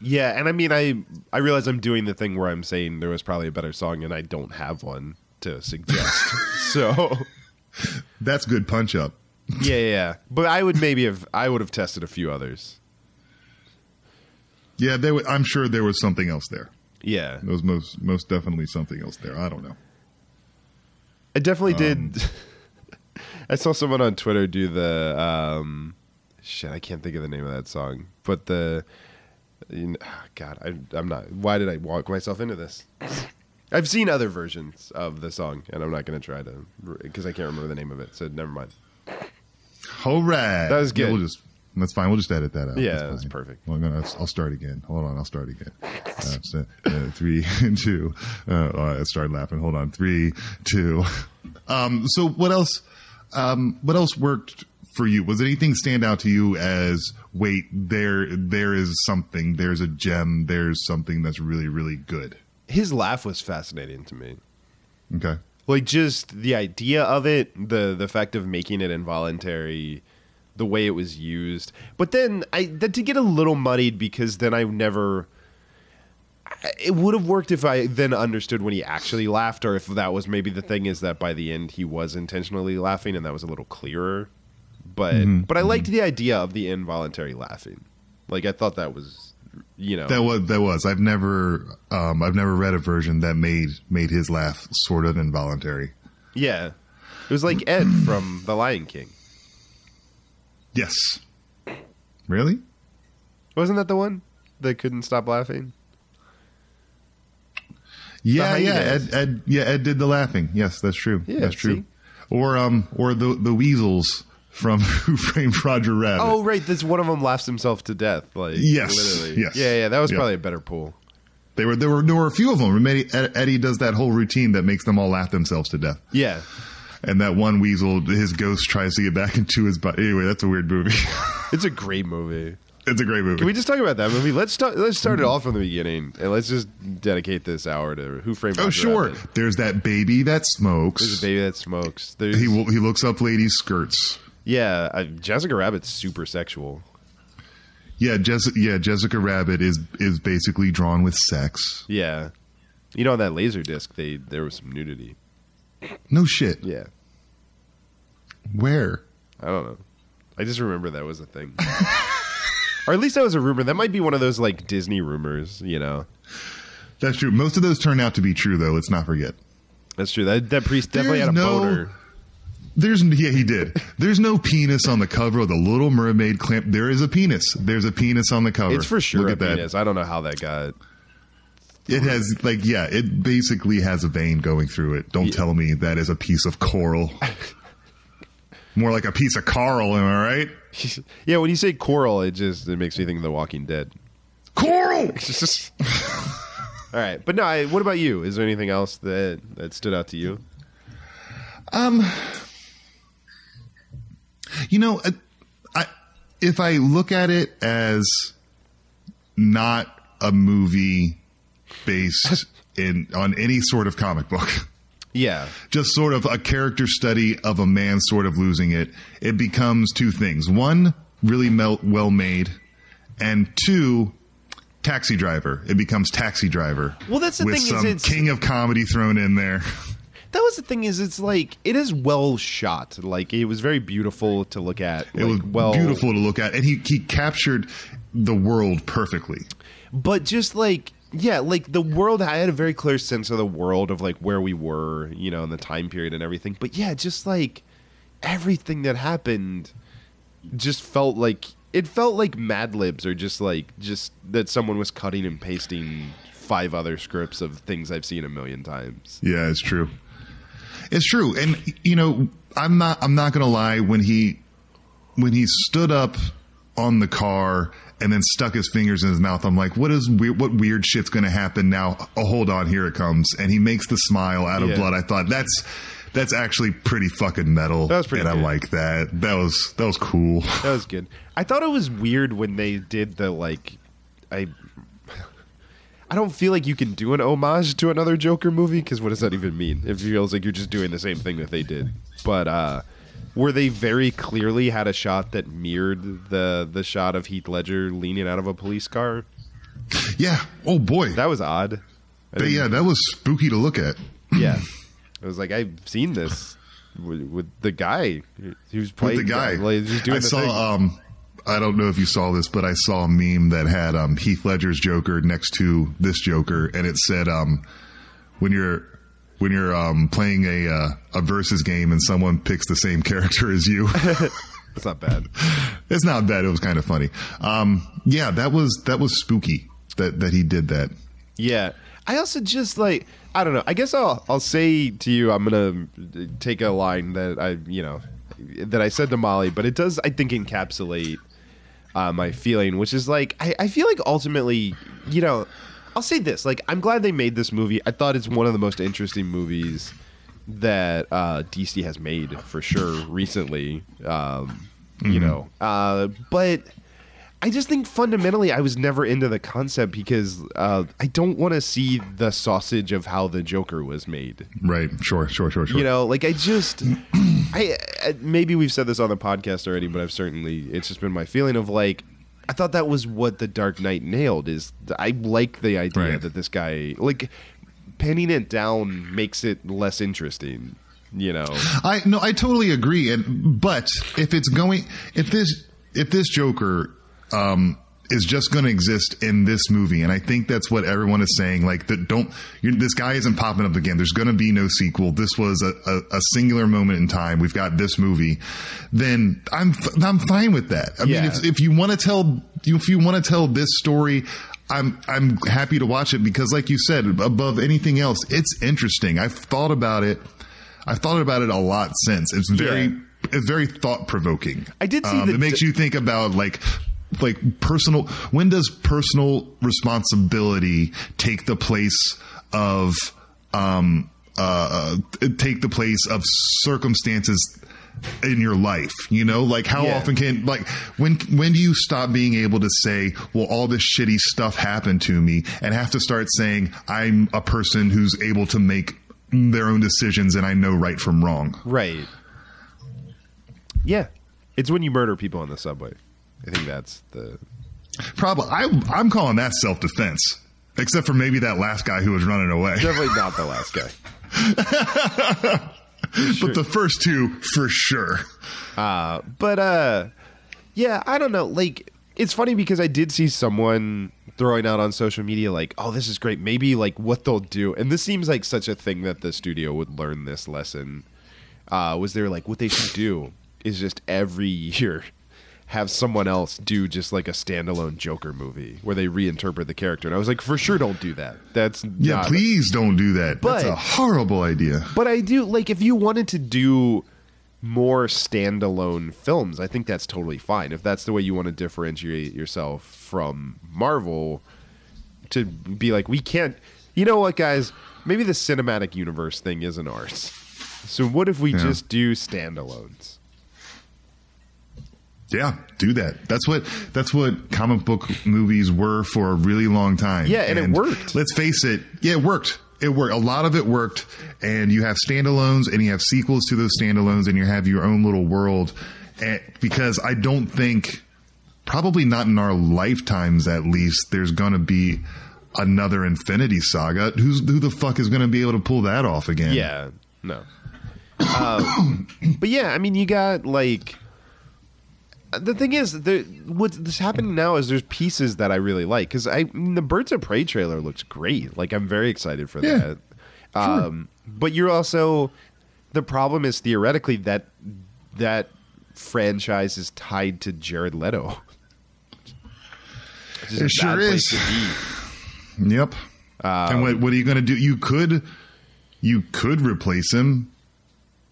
[SPEAKER 5] Yeah, and I mean, I I realize I'm doing the thing where I'm saying there was probably a better song, and I don't have one to suggest. so
[SPEAKER 6] That's good punch up.
[SPEAKER 5] yeah, yeah. But I would maybe have I would have tested a few others.
[SPEAKER 6] Yeah, there. wa- I'm sure there was something else there.
[SPEAKER 5] Yeah,
[SPEAKER 6] There was most most definitely something else there. I don't know.
[SPEAKER 5] I definitely
[SPEAKER 6] Um,
[SPEAKER 5] did. I saw someone on Twitter do the um, shit. I can't think of the name of that song, but the you know, God, I, I'm not. Why did I walk myself into this? I've seen other versions of the song, and I'm not going to try to because I can't remember the name of it. So never mind.
[SPEAKER 6] All right,
[SPEAKER 5] That was
[SPEAKER 6] Yeah,
[SPEAKER 5] good.
[SPEAKER 6] we'll just that's fine. We'll just edit that out.
[SPEAKER 5] Yeah,
[SPEAKER 6] That's
[SPEAKER 5] that's perfect.
[SPEAKER 6] Well, I'm gonna, I'll start again. Hold on, I'll start again. Uh, so, uh, three, two. Uh, oh, I started laughing. Hold on. Three, two. Um, so what else? Um, what else worked for you? Was anything stand out to you as wait there? There is something. There's a gem. There's something that's really really good.
[SPEAKER 5] His laugh was fascinating to me.
[SPEAKER 6] Okay.
[SPEAKER 5] like just the idea of it the the fact of making it involuntary the way it was used but then i that did get a little muddied because then i never it would have worked if I then understood when he actually laughed, or if that was maybe the thing is that by the end he was intentionally laughing, and that was a little clearer. But
[SPEAKER 6] Mm-hmm.
[SPEAKER 5] but I liked the idea of the involuntary laughing. Like I thought that was, you know,
[SPEAKER 6] That was that was. I've never um, I've never read a version that made made his laugh sort of involuntary.
[SPEAKER 5] yeah, it was like Ed from The Lion King.
[SPEAKER 6] Yes. Really?
[SPEAKER 5] Wasn't that the one that couldn't stop laughing?
[SPEAKER 6] Yeah, yeah. Ed, Ed, yeah, Ed did the laughing. Yes, that's true.
[SPEAKER 5] Yeah,
[SPEAKER 6] that's true.
[SPEAKER 5] see?
[SPEAKER 6] Or um, or the the weasels from Who Framed Roger Rabbit.
[SPEAKER 5] Oh, right. This one of them laughs himself to death. Like
[SPEAKER 6] Yes,
[SPEAKER 5] literally.
[SPEAKER 6] yes.
[SPEAKER 5] Yeah, yeah. That was
[SPEAKER 6] Yeah.
[SPEAKER 5] probably a better pool.
[SPEAKER 6] They were there were there were a few of them. Eddie, Eddie does that whole routine that makes them all laugh themselves to death.
[SPEAKER 5] Yeah.
[SPEAKER 6] And that one weasel, his ghost tries to get back into his body. Anyway, that's a weird movie.
[SPEAKER 5] It's a great movie.
[SPEAKER 6] it's a great movie.
[SPEAKER 5] Can we just talk about that movie? Let's start. Let's start it all from the beginning, and let's just dedicate this hour to Who Framed Roger oh,
[SPEAKER 6] sure.
[SPEAKER 5] Rabbit.
[SPEAKER 6] There's that baby that smokes.
[SPEAKER 5] There's a baby that smokes. There's
[SPEAKER 6] he he looks up ladies' skirts.
[SPEAKER 5] yeah. Uh, Jessica Rabbit's super sexual.
[SPEAKER 6] Yeah, Jessica. Yeah, Jessica Rabbit is is basically drawn with sex.
[SPEAKER 5] Yeah. You know, on that laser disc, they there was some nudity.
[SPEAKER 6] No shit.
[SPEAKER 5] Yeah.
[SPEAKER 6] Where?
[SPEAKER 5] I don't know. I just remember that was a thing. or at least that was a rumor. That might be one of those like Disney rumors. You know.
[SPEAKER 6] That's true. Most of those turned out to be true, though. Let's not forget.
[SPEAKER 5] That's true. That that priest definitely
[SPEAKER 6] There's
[SPEAKER 5] had a
[SPEAKER 6] no-
[SPEAKER 5] boner.
[SPEAKER 6] There's yeah, he did. There's no penis on the cover of the Little Mermaid clamp. There is a penis. There's a penis on the cover.
[SPEAKER 5] It's for sure
[SPEAKER 6] Look
[SPEAKER 5] a
[SPEAKER 6] at that.
[SPEAKER 5] penis. I don't know how that got.
[SPEAKER 6] It has like yeah, it basically has a vein going through it. Don't tell me that is a piece of coral. More like a piece of coral. am I right?
[SPEAKER 5] yeah, when you say coral, it just it makes me think of The Walking Dead.
[SPEAKER 6] Coral.
[SPEAKER 5] All right, but no. I, what about you? Is there anything else that that stood out to you?
[SPEAKER 6] Um, you know, I, I if I look at it as not a movie based in on any sort of comic book.
[SPEAKER 5] Yeah,
[SPEAKER 6] just sort of a character study of a man sort of losing it, it becomes two things. One, really mel- well made, and two, Taxi Driver. It becomes Taxi Driver.
[SPEAKER 5] Well, that's the
[SPEAKER 6] with
[SPEAKER 5] thing is it's-
[SPEAKER 6] king of comedy thrown in there.
[SPEAKER 5] that was the thing. Is it's like it is well shot. Like it was very beautiful to look at.
[SPEAKER 6] It
[SPEAKER 5] like,
[SPEAKER 6] was
[SPEAKER 5] well
[SPEAKER 6] beautiful to look at, and he he captured the world perfectly.
[SPEAKER 5] but just like yeah like the world i had a very clear sense of the world of like where we were you know in the time period and everything but yeah just like everything that happened just felt like it felt like mad libs or just like just that someone was cutting and pasting five other scripts of things i've seen a million times
[SPEAKER 6] Yeah, it's true. It's true, and you know, I'm not. I'm not gonna lie. When he when he stood up on the car and then stuck his fingers in his mouth, I'm like, what is weird? What weird shit's gonna happen now? Oh, hold on, here it comes, and he makes the smile out of
[SPEAKER 5] Yeah.
[SPEAKER 6] blood. I thought that's. That's actually pretty fucking metal.
[SPEAKER 5] That was pretty
[SPEAKER 6] and I like that. That was that was cool.
[SPEAKER 5] that was good i thought it was weird when they did the like i I don't feel like you can do an homage to another Joker movie because what does that even mean? It feels like you're just doing the same thing that they did. But uh, where they very clearly had a shot that mirrored the the shot of Heath Ledger leaning out of a police car.
[SPEAKER 6] Yeah. Oh boy.
[SPEAKER 5] That was odd.
[SPEAKER 6] But yeah, that was spooky to look at.
[SPEAKER 5] yeah. I was like, I've seen this with, with the guy who's
[SPEAKER 6] with
[SPEAKER 5] playing
[SPEAKER 6] the guy.
[SPEAKER 5] Like, doing
[SPEAKER 6] I saw.
[SPEAKER 5] thing.
[SPEAKER 6] Um, I don't know if you saw this, but I saw a meme that had um, Heath Ledger's Joker next to this Joker, and it said, um, "When you're when you're um, playing a uh, a versus game and someone picks the same character as you,
[SPEAKER 5] It's not bad.
[SPEAKER 6] it's not bad. It was kind of funny. Um, yeah, that was that was spooky that that he did that.
[SPEAKER 5] Yeah. I also just like I don't know. I guess I'll I'll say to you I'm gonna take a line that I you know that I said to Molly, but it does I think encapsulate uh, my feeling, which is like I, I feel like ultimately you know I'll say this like I'm glad they made this movie. I thought it's one of the most interesting movies that uh, DC has made for sure recently. Um, You know, uh, but. I just think fundamentally I was never into the concept because uh, I don't want to see the sausage of how the Joker was made.
[SPEAKER 6] Right? Sure. Sure. Sure. Sure.
[SPEAKER 5] You know, like I just, I, I maybe we've said this on the podcast already, but I've certainly it's just been my feeling of like I thought that was what the Dark Knight nailed. Is I like the idea
[SPEAKER 6] Right.
[SPEAKER 5] that this guy like pinning it down makes it less interesting. You know,
[SPEAKER 6] I no, I totally agree. And but if it's going, if this if this Joker um, is just going to exist in this movie, and I think that's what everyone is saying. Like that, don't you this guy isn't popping up again. There's going to be no sequel. This was a, a, a singular moment in time. We've got this movie. Then I'm f- I'm fine with that. I
[SPEAKER 5] Yeah.
[SPEAKER 6] mean, if, if you want to tell if you want to tell this story. I'm I'm happy to watch it because, like you said, above anything else, it's interesting. I've thought about it. I've thought about it a lot since. It's very,
[SPEAKER 5] Yeah.
[SPEAKER 6] it's very thought provoking.
[SPEAKER 5] I did see
[SPEAKER 6] Um, it makes
[SPEAKER 5] d-
[SPEAKER 6] you think about like, like personal. When does personal responsibility take the place of, um, uh, uh, take the place of circumstances in your life you know like how
[SPEAKER 5] Yeah.
[SPEAKER 6] often can like when when do you stop being able to say well all this shitty stuff happened to me and have to start saying i'm a person who's able to make their own decisions and i know right from wrong
[SPEAKER 5] right? Yeah, it's when you murder people on the subway. I think that's the
[SPEAKER 6] problem. I, i'm calling that self-defense except for maybe that last guy who was running away
[SPEAKER 5] definitely not the last guy.
[SPEAKER 6] but the first two for sure
[SPEAKER 5] But uh yeah, I don't know. Like it's funny because I did see someone throwing out on social media like, "Oh, this is great. Maybe like what they'll do." And this seems like such a thing that the studio would learn this lesson. Uh was there like what they should do is just every year have someone else do just like a standalone Joker movie where they reinterpret the character. And I was like, "For sure don't do that." That's
[SPEAKER 6] yeah please don't do that that's
[SPEAKER 5] But-
[SPEAKER 6] a horrible idea
[SPEAKER 5] But I do like if you wanted to do more standalone films, I think that's totally fine. If that's the way you want to differentiate yourself from Marvel, to be like, we can't. You know what, guys? Maybe the cinematic universe thing isn't ours. So what if we
[SPEAKER 6] Yeah.
[SPEAKER 5] just do standalones?
[SPEAKER 6] Yeah, do that. That's what that's what comic book movies were for a really long time.
[SPEAKER 5] Yeah, and it worked.
[SPEAKER 6] Let's face it. Yeah, it worked. It worked. A lot of it worked. And you have standalones, and you have sequels to those standalones, and you have your own little world. And because I don't think, probably not in our lifetimes at least, there's going to be another Infinity Saga. Who's who the fuck is going to be able to pull that off again?
[SPEAKER 5] Yeah, no. Um, but yeah, I mean, you got like the thing is, the, what's happening now is there's pieces that I really like because I, the Birds of Prey trailer looks great. Like I'm very excited for
[SPEAKER 6] Yeah,
[SPEAKER 5] that. Um, but you're also the problem is theoretically that that franchise is tied to Jared Leto.
[SPEAKER 6] It sure is. Yep. and what what are you going to do? You could you could replace him.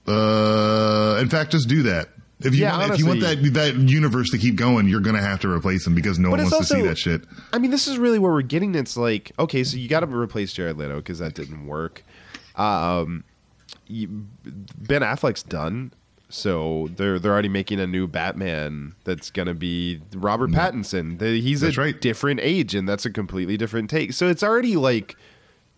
[SPEAKER 6] Uh, in fact, just do that. If you
[SPEAKER 5] Yeah,
[SPEAKER 6] want, if you want that that universe to keep going, you're going to have to replace him because no one wants to see that shit.
[SPEAKER 5] I mean, this is really where we're getting. It's like, okay, so you got to replace Jared Leto because that didn't work. Um, you, ben Affleck's done, so they're they're already making a new Batman that's gonna be Robert Pattinson. The- he's
[SPEAKER 6] That's
[SPEAKER 5] a
[SPEAKER 6] right.
[SPEAKER 5] different age, and that's a completely different take. So it's already like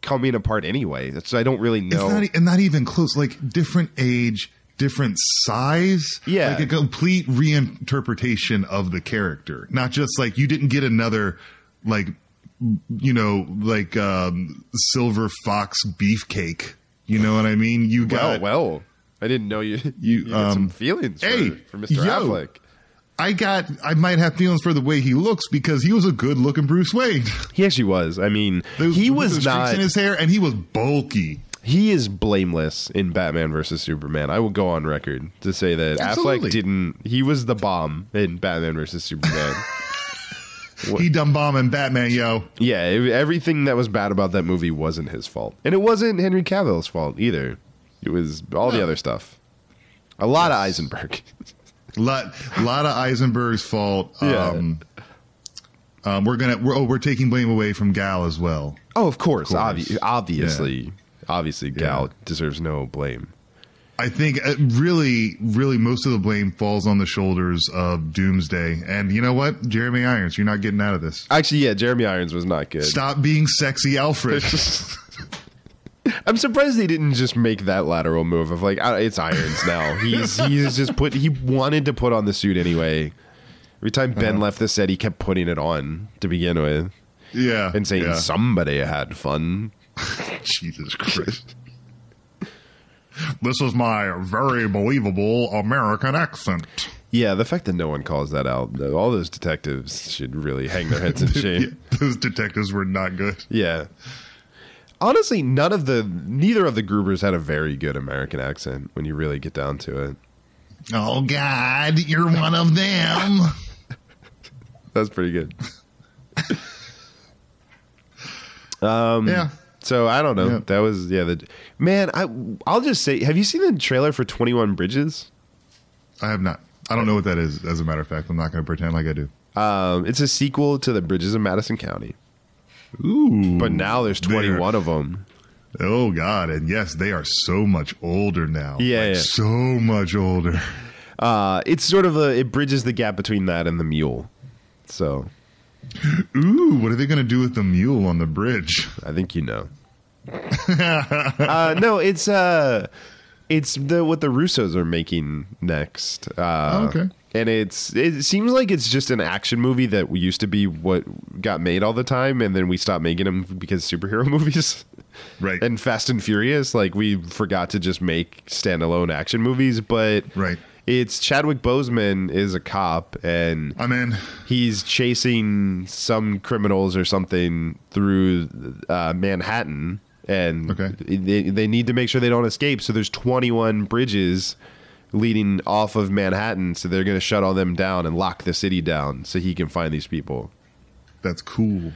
[SPEAKER 5] coming apart anyway. So I don't really know.
[SPEAKER 6] It's not, and not even close. Like different age, different size.
[SPEAKER 5] Yeah.
[SPEAKER 6] like a complete reinterpretation of the character. Not just like you didn't get another like you know like um, silver fox beefcake. You know what I mean? You got
[SPEAKER 5] well, I didn't know you.
[SPEAKER 6] You,
[SPEAKER 5] You, had some
[SPEAKER 6] um,
[SPEAKER 5] feelings for,
[SPEAKER 6] hey,
[SPEAKER 5] for Mr.
[SPEAKER 6] yo.
[SPEAKER 5] Affleck.
[SPEAKER 6] I got I might have feelings for the way he looks because he was a good looking Bruce Wayne.
[SPEAKER 5] He actually was. I mean,
[SPEAKER 6] Those-
[SPEAKER 5] he was
[SPEAKER 6] streaks
[SPEAKER 5] not.
[SPEAKER 6] in his hair, and he was bulky.
[SPEAKER 5] He is blameless in Batman versus Superman. I will go on record to say that
[SPEAKER 6] Absolutely.
[SPEAKER 5] Affleck didn't. He was the bomb in Batman versus Superman.
[SPEAKER 6] He dumb bombing Batman, yo.
[SPEAKER 5] yeah, everything that was bad about that movie wasn't his fault, and it wasn't Henry Cavill's fault either. It was all the other stuff. A lot of Eisenberg.
[SPEAKER 6] Lot lot of Eisenberg's fault.
[SPEAKER 5] Yeah.
[SPEAKER 6] Um, um, we're gonna we're, oh we're taking blame away from Gal as well.
[SPEAKER 5] oh, of course,
[SPEAKER 6] course.
[SPEAKER 5] obvi- obviously, obviously, Gal
[SPEAKER 6] Yeah.
[SPEAKER 5] deserves no blame.
[SPEAKER 6] I think uh, really, really, most of the blame falls on the shoulders of Doomsday. And you know what, Jeremy Irons, you're not getting out of this.
[SPEAKER 5] Actually, yeah, Jeremy Irons was not good.
[SPEAKER 6] Stop being sexy, Alfred.
[SPEAKER 5] I'm surprised they didn't just make that lateral move of like "Ah, it's Irons now. He's he's just put he wanted to put on the suit anyway. Every time Ben left the set, he kept putting it on to begin with
[SPEAKER 6] Yeah.
[SPEAKER 5] and saying
[SPEAKER 6] yeah.
[SPEAKER 5] somebody had fun.
[SPEAKER 6] Jesus Christ. This is my very believable American accent.
[SPEAKER 5] Yeah, the fact that no one calls that out, all those detectives should really hang their heads in shame.
[SPEAKER 6] Yeah, those detectives were not good.
[SPEAKER 5] Yeah. Honestly, none of the neither of the Grubers had a very good American accent when you really get down to it.
[SPEAKER 6] Oh God, you're one of them.
[SPEAKER 5] That's pretty good.
[SPEAKER 6] yeah.
[SPEAKER 5] So I don't know. That was yeah. The man, I I'll just say, have you seen the trailer for Twenty One Bridges?
[SPEAKER 6] I have not. I don't know what that is. As a matter of fact, I'm not going to pretend like I do.
[SPEAKER 5] Um, it's a sequel to the Bridges of Madison County,
[SPEAKER 6] Ooh.
[SPEAKER 5] but now there's
[SPEAKER 6] They're-
[SPEAKER 5] 21 of them.
[SPEAKER 6] Oh God, and yes, they are so much older now.
[SPEAKER 5] Yeah,
[SPEAKER 6] Like,
[SPEAKER 5] yeah.
[SPEAKER 6] so much older.
[SPEAKER 5] Uh, it's sort of a it bridges the gap between that and the Mule. So
[SPEAKER 6] Ooh, what are they going to do with the mule on the bridge?
[SPEAKER 5] I think you know. uh, no, it's uh, it's the what the Russos are making next. Uh,
[SPEAKER 6] Oh, okay.
[SPEAKER 5] And it's it seems like it's just an action movie that used to be what got made all the time, and then we stopped making them because superhero movies.
[SPEAKER 6] Right.
[SPEAKER 5] and Fast and Furious, like we forgot to just make standalone action movies, but
[SPEAKER 6] Right.
[SPEAKER 5] It's Chadwick Boseman is a cop, and
[SPEAKER 6] I'm in.
[SPEAKER 5] he's chasing some criminals or something through uh, Manhattan, and
[SPEAKER 6] Okay.
[SPEAKER 5] they, they need to make sure they don't escape. So there's 21 bridges leading off of Manhattan, so they're going to shut all them down and lock the city down so he can find these people.
[SPEAKER 6] That's cool.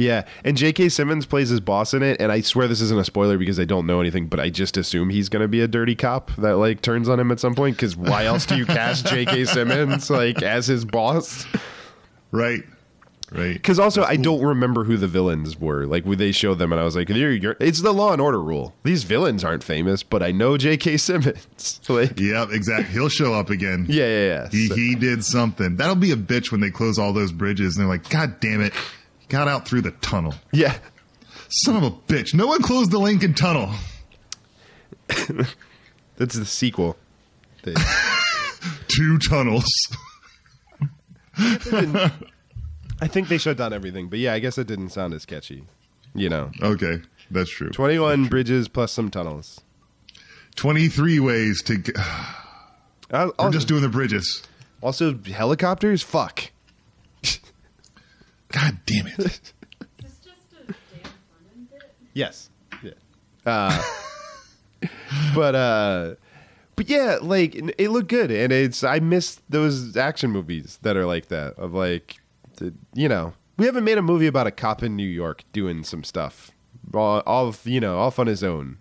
[SPEAKER 5] Yeah, and J.K. Simmons plays his boss in it, and I swear this isn't a spoiler because I don't know anything, but I just assume he's going to be a dirty cop that like turns on him at some point. Because why else do you cast J.K. Simmons like as his boss?
[SPEAKER 6] Right. Right.
[SPEAKER 5] Because also, I don't remember who the villains were. Like, when they showed them, and I was like, you're, you're, "It's the Law and Order rule. These villains aren't famous, but I know J.K. Simmons." like,
[SPEAKER 6] Yep, exactly. He'll show up again.
[SPEAKER 5] yeah, yeah, yeah.
[SPEAKER 6] He,
[SPEAKER 5] So-
[SPEAKER 6] he did something. That'll be a bitch when they close all those bridges and they're like, God damn it. Got out through the tunnel.
[SPEAKER 5] yeah.
[SPEAKER 6] Son of a bitch. No one closed the Lincoln Tunnel.
[SPEAKER 5] That's the sequel.
[SPEAKER 6] Two tunnels.
[SPEAKER 5] I think they shut down everything, but yeah, I guess it didn't sound as catchy. You know,
[SPEAKER 6] Okay, that's true.
[SPEAKER 5] twenty-one bridges plus some tunnels.
[SPEAKER 6] 23 ways to. G- We're
[SPEAKER 5] also,
[SPEAKER 6] just doing the bridges.
[SPEAKER 5] also, helicopters. Fuck.
[SPEAKER 6] God damn it.
[SPEAKER 1] Is this just a Dan Fleming bit?
[SPEAKER 5] Yes. Yeah. Uh, but uh, but yeah, like it looked good, and it's I miss those action movies that are like that. Of like, the, you know, we haven't made a movie about a cop in New York doing some stuff, all, all you know, off on his own.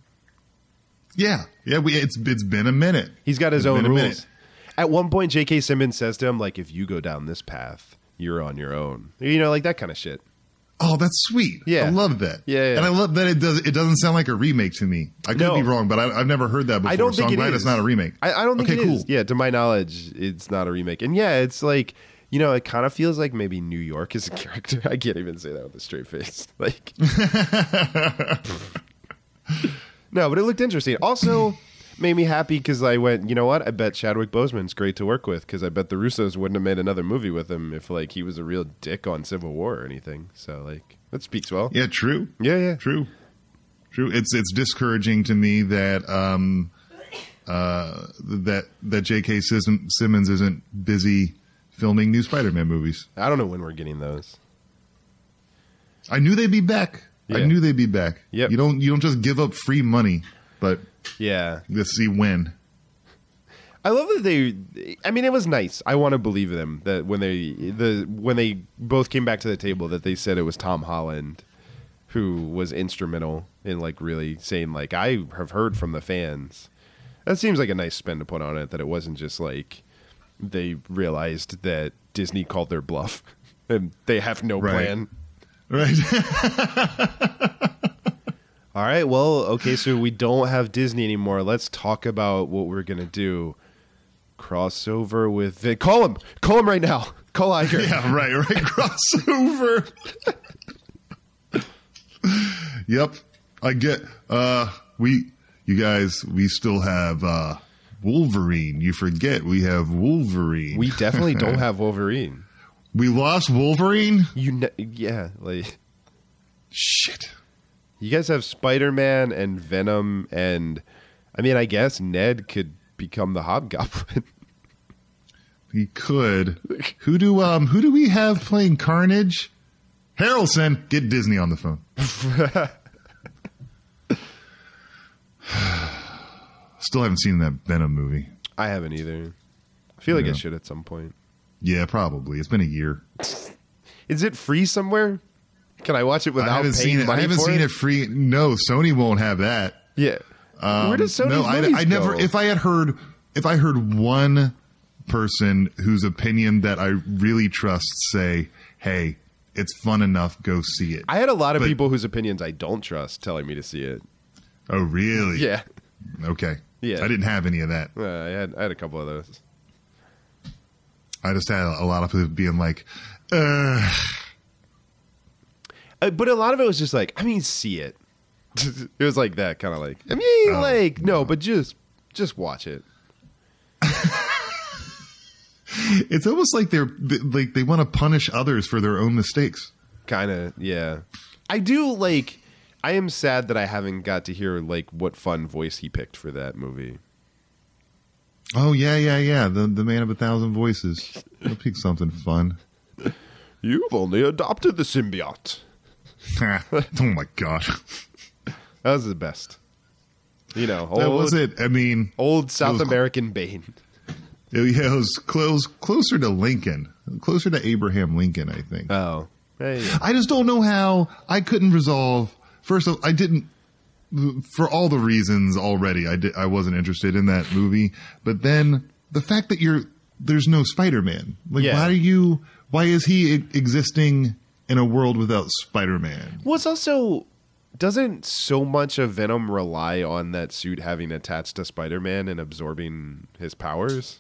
[SPEAKER 6] Yeah, yeah. We, it's it's been a minute.
[SPEAKER 5] He's got his
[SPEAKER 6] It's
[SPEAKER 5] own rules.
[SPEAKER 6] minute.
[SPEAKER 5] At one point, J.K. Simmons says to him, like, if you go down this path, you're on your own. You know, like that kind of shit.
[SPEAKER 6] Oh, that's sweet.
[SPEAKER 5] Yeah.
[SPEAKER 6] I love that.
[SPEAKER 5] Yeah, yeah.
[SPEAKER 6] and I love that it does. It doesn't sound like a remake to me. I could
[SPEAKER 5] No.
[SPEAKER 6] be wrong, but I, I've never heard that before.
[SPEAKER 5] I don't
[SPEAKER 6] so
[SPEAKER 5] think
[SPEAKER 6] I'm
[SPEAKER 5] it
[SPEAKER 6] glad
[SPEAKER 5] is.
[SPEAKER 6] it's not a remake.
[SPEAKER 5] I, I don't think
[SPEAKER 6] okay,
[SPEAKER 5] it
[SPEAKER 6] cool.
[SPEAKER 5] is. Yeah, to my knowledge, it's not a remake. And yeah, it's like you know, it kind of feels like maybe New York is a character. I can't even say that with a straight face. Like, no, but it looked interesting. Also, made me happy because I went. You know what? I bet Chadwick Boseman's great to work with because I bet the Russos wouldn't have made another movie with him if like he was a real dick on Civil War or anything. So like that speaks well.
[SPEAKER 6] Yeah, true.
[SPEAKER 5] yeah, yeah.
[SPEAKER 6] True. True. It's it's discouraging to me that um uh that that J.K. Simmons isn't busy filming new Spider-Man movies.
[SPEAKER 5] I don't know when we're getting those.
[SPEAKER 6] I knew they'd be back. I knew they'd be back.
[SPEAKER 5] Yep.
[SPEAKER 6] You don't you don't just give up free money, but
[SPEAKER 5] Yeah,
[SPEAKER 6] let's see when.
[SPEAKER 5] I love that they. I mean, it was nice. I want to believe them that when they the when they both came back to the table, that they said it was Tom Holland who was instrumental in like really saying like I have heard from the fans. That seems like a nice spin to put on it. That it wasn't just like they realized that Disney called their bluff and they have no
[SPEAKER 6] Right.
[SPEAKER 5] plan.
[SPEAKER 6] Right.
[SPEAKER 5] All right, well, okay, so we don't have Disney anymore. Let's talk about what we're gonna do. Crossover with Vin. Call him. Call him right now. Call Iger.
[SPEAKER 6] yeah, right, right. Crossover. yep. I get uh we you guys we still have uh Wolverine. You forget we have Wolverine.
[SPEAKER 5] We definitely don't have Wolverine.
[SPEAKER 6] We lost Wolverine.
[SPEAKER 5] You ne- yeah, like
[SPEAKER 6] Shit.
[SPEAKER 5] You guys have Spider Man and Venom, and I mean, I guess Ned could become the Hobgoblin.
[SPEAKER 6] He could. Who do um who do we have playing Carnage? Harrelson, get Disney on the phone. Still haven't seen that Venom movie.
[SPEAKER 5] I haven't either. I feel like I should at some point.
[SPEAKER 6] Yeah, probably. It's been a year.
[SPEAKER 5] Is it free somewhere? Can I watch it without
[SPEAKER 6] I haven't
[SPEAKER 5] paying
[SPEAKER 6] seen it. I haven't seen
[SPEAKER 5] it?
[SPEAKER 6] it free. No, Sony won't have that.
[SPEAKER 5] Yeah.
[SPEAKER 6] Um,
[SPEAKER 5] Where does Sony's
[SPEAKER 6] no, I, I never.
[SPEAKER 5] go?
[SPEAKER 6] If I had heard, if I heard one person whose opinion that I really trust say, "Hey, it's fun enough, go see it."
[SPEAKER 5] I had a lot of
[SPEAKER 6] But-
[SPEAKER 5] people whose opinions I don't trust telling me to see it.
[SPEAKER 6] oh, really?
[SPEAKER 5] Yeah.
[SPEAKER 6] Okay.
[SPEAKER 5] Yeah.
[SPEAKER 6] I didn't have any of that.
[SPEAKER 5] Uh, I had I had a couple of those.
[SPEAKER 6] I just had a lot of people being like, uh,
[SPEAKER 5] Uh, but a lot of it was just like, I mean, see it. it was like that kind of like, I mean,
[SPEAKER 6] Oh,
[SPEAKER 5] like no, but just just watch it.
[SPEAKER 6] it's almost like they're like they want to punish others for their own mistakes.
[SPEAKER 5] Kind of, yeah. I do like. I am sad that I haven't got to hear like what fun voice he picked for that movie.
[SPEAKER 6] Oh yeah, yeah, yeah. The the man of a thousand voices. I'll pick something fun.
[SPEAKER 5] You've only adopted the symbiote.
[SPEAKER 6] oh my god,
[SPEAKER 5] That was the best. You know, old,
[SPEAKER 6] that was it. I mean,
[SPEAKER 5] old South American Bane.
[SPEAKER 6] it, yeah, it was close closer to Lincoln, closer to Abraham Lincoln. I think.
[SPEAKER 5] Oh, hey,
[SPEAKER 6] I just don't know how I couldn't resolve. First, of I didn't for all the reasons already. I did, I wasn't interested in that movie. But then the fact that you're there's no Spider-Man. Like,
[SPEAKER 5] Yeah.
[SPEAKER 6] why are you? Why is he existing in a world without Spider-Man?
[SPEAKER 5] Well, it's also doesn't so much of Venom rely on that suit having attached to Spider-Man and absorbing his powers?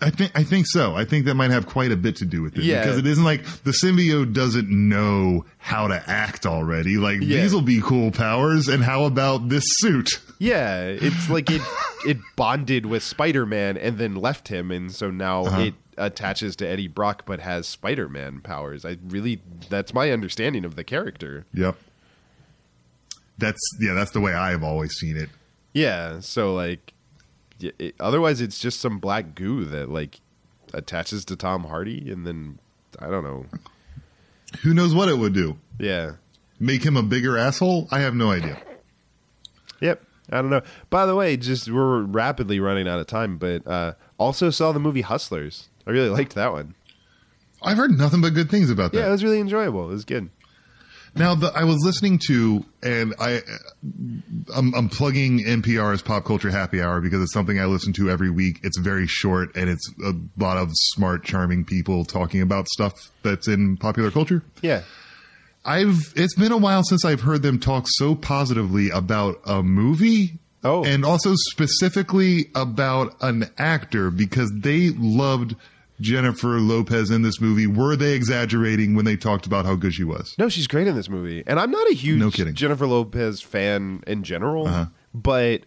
[SPEAKER 6] I think I think so. I think that might have quite a bit to do with it
[SPEAKER 5] Yeah.
[SPEAKER 6] because it isn't like the symbiote doesn't know how to act already. Like
[SPEAKER 5] Yeah.
[SPEAKER 6] these will be cool powers, and how about this suit?
[SPEAKER 5] Yeah, it's like it it bonded with Spider-Man and then left him, and so now
[SPEAKER 6] Uh-huh.
[SPEAKER 5] it attaches to Eddie Brock but has Spider-Man powers. I really that's my understanding of the character.
[SPEAKER 6] Yep. That's yeah. That's the way I've always seen it.
[SPEAKER 5] Yeah, so like it, otherwise it's just some black goo that like attaches to Tom Hardy and then I don't know.
[SPEAKER 6] Who knows what it would do?
[SPEAKER 5] Yeah.
[SPEAKER 6] Make him a bigger asshole? I have no idea.
[SPEAKER 5] Yep. I don't know. By the way, just we're rapidly running out of time, but uh, also saw the movie Hustlers. I really liked that one.
[SPEAKER 6] I've heard nothing but good things about that.
[SPEAKER 5] Yeah, it was really enjoyable. It was good.
[SPEAKER 6] Now, the, I was listening to, and I, I'm, I'm plugging NPR's Pop Culture Happy Hour because it's something I listen to every week. It's very short, and it's a lot of smart, charming people talking about stuff that's in popular culture.
[SPEAKER 5] Yeah.
[SPEAKER 6] I've it's been a while since I've heard them talk so positively about a movie.
[SPEAKER 5] Oh.
[SPEAKER 6] And also specifically about an actor because they loved Jennifer Lopez in this movie. Were they exaggerating when they talked about how good she was?
[SPEAKER 5] No, she's great in this movie. And I'm not a huge
[SPEAKER 6] No kidding.
[SPEAKER 5] Jennifer Lopez fan in general,
[SPEAKER 6] Uh-huh.
[SPEAKER 5] but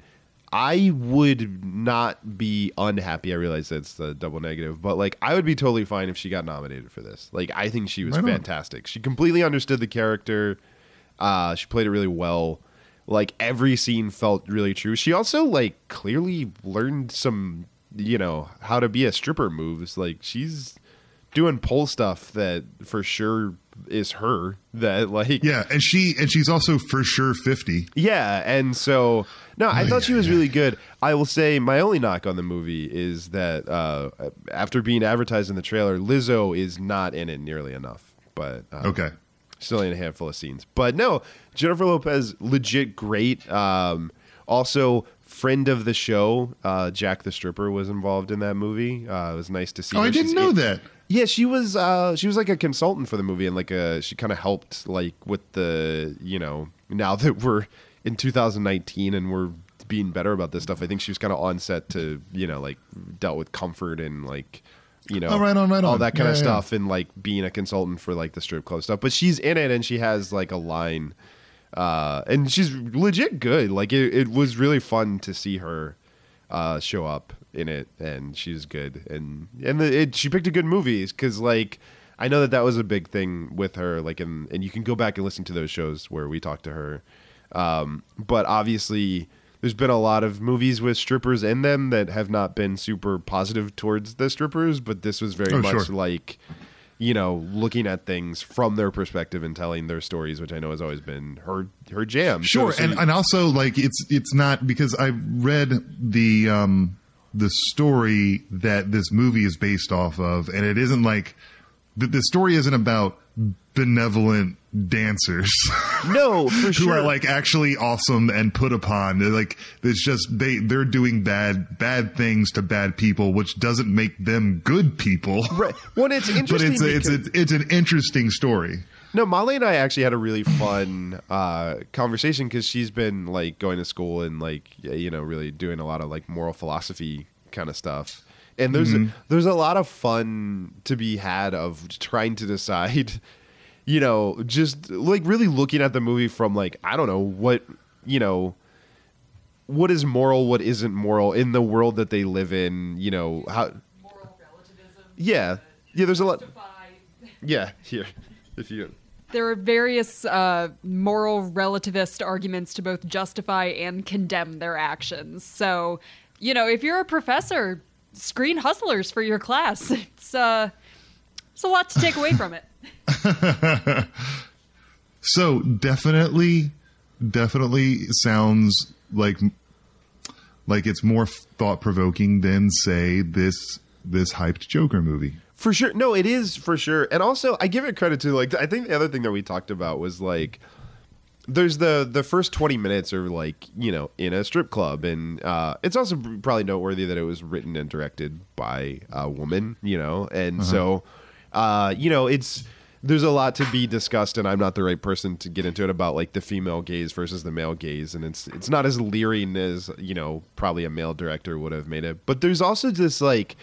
[SPEAKER 5] I would not be unhappy. I realize that's the double negative, but like I would be totally fine if she got nominated for this. Like I think she was
[SPEAKER 6] Right
[SPEAKER 5] fantastic. She completely understood the character. Uh, she played it really well. Like every scene felt really true. She also like clearly learned some, you know, how to be a stripper moves. Like she's doing pole stuff that for sure is her. That like
[SPEAKER 6] Yeah, and she and she's also for sure 50.
[SPEAKER 5] yeah, and so no, I
[SPEAKER 6] Oh,
[SPEAKER 5] thought
[SPEAKER 6] yeah,
[SPEAKER 5] she was
[SPEAKER 6] yeah.
[SPEAKER 5] really good. I will say my only knock on the movie is that uh, after being advertised in the trailer, Lizzo is not in it nearly enough. But uh,
[SPEAKER 6] Okay.
[SPEAKER 5] still in a handful of scenes. But no, Jennifer Lopez, legit great. Um, also, friend of the show, uh, Jacq the Stripper was involved in that movie. Uh, it was nice to see.
[SPEAKER 6] Oh,
[SPEAKER 5] her.
[SPEAKER 6] I didn't
[SPEAKER 5] She's
[SPEAKER 6] know
[SPEAKER 5] in-
[SPEAKER 6] that.
[SPEAKER 5] Yeah, she was uh she was like a consultant for the movie and like a she kind of helped like with the, you know, now that we're in 2019 and we're being better about this stuff. I think she was kind of on set to, you know, like dealt with comfort and like you know,
[SPEAKER 6] Oh, right on, right
[SPEAKER 5] all that kind
[SPEAKER 6] Yeah,
[SPEAKER 5] of
[SPEAKER 6] yeah.
[SPEAKER 5] stuff and like being a consultant for like the strip club stuff. But she's in it and she has like a line uh and she's legit good. Like it, it was really fun to see her uh, show up in it, and she's good. And and the, it, she picked a good movie because like I know that that was a big thing with her. Like, and and you can go back and listen to those shows where we talked to her. Um, but obviously, there's been a lot of movies with strippers in them that have not been super positive towards the strippers. But this was very
[SPEAKER 6] Oh,
[SPEAKER 5] much
[SPEAKER 6] sure.
[SPEAKER 5] like, you know, looking at things from their perspective and telling their stories, which I know has always been her her jam. So-
[SPEAKER 6] Sure,
[SPEAKER 5] so
[SPEAKER 6] and,
[SPEAKER 5] you-
[SPEAKER 6] and also like it's it's not because I read the um the story that this movie is based off of, and it isn't like the, the story isn't about benevolent dancers
[SPEAKER 5] no, for
[SPEAKER 6] who
[SPEAKER 5] sure.
[SPEAKER 6] are like actually awesome and put upon. They're like it's just they they're doing bad bad things to bad people, which doesn't make them good people.
[SPEAKER 5] Right. Well, it's interesting.
[SPEAKER 6] But it's a, it's a, it's an interesting story.
[SPEAKER 5] No, Molly and I actually had a really fun uh, conversation because she's been like going to school and like you know really doing a lot of like moral philosophy kind of stuff. And there's there's a lot of fun to be had of trying to decide, you know, just like really looking at the movie from like I don't know what you know what is moral, what isn't moral in the world that they live in. You know how
[SPEAKER 7] Moral relativism.
[SPEAKER 5] yeah yeah there's a lot yeah here if you
[SPEAKER 8] There are various uh, moral relativist arguments to both justify and condemn their actions. So, you know, if you're a professor, screen hustlers for your class. It's uh, it's a lot to take away from it.
[SPEAKER 6] So definitely, definitely sounds like like it's more thought provoking than say this this hyped Joker movie.
[SPEAKER 5] For sure. No, it is for sure. And also, I give it credit to like I think the other thing that we talked about was like there's the the first 20 minutes are like, you know, in a strip club and uh it's also probably noteworthy that it was written and directed by a woman, you know. And so uh you know, it's there's a lot to be discussed and I'm not the right person to get into it about like the female gaze versus the male gaze and it's it's not as leering as, you know, probably a male director would have made it. But there's also this like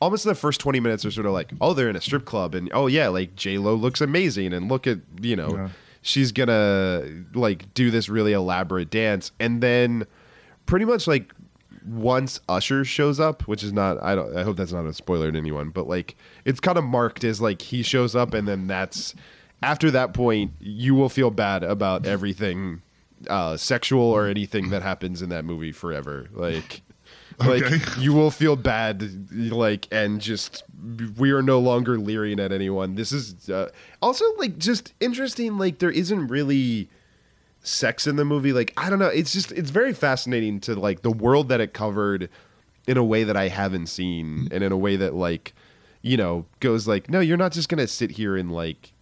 [SPEAKER 5] almost the first 20 minutes are sort of like oh they're in a strip club and oh yeah like j-lo looks amazing and look at you know
[SPEAKER 6] Yeah.
[SPEAKER 5] she's gonna like do this really elaborate dance and then pretty much like once usher shows up which is not i don't i hope that's not a spoiler to anyone but like it's kind of marked as like he shows up and then that's after that point you will feel bad about everything uh sexual or anything that happens in that movie forever like like
[SPEAKER 6] Okay.
[SPEAKER 5] you will feel bad like and just we are no longer leering at anyone this is uh, also like just interesting like there isn't really sex in the movie like i don't know it's just it's very fascinating to like the world that it covered in a way that i haven't seen and in a way that like you know goes like no you're not just gonna sit here and like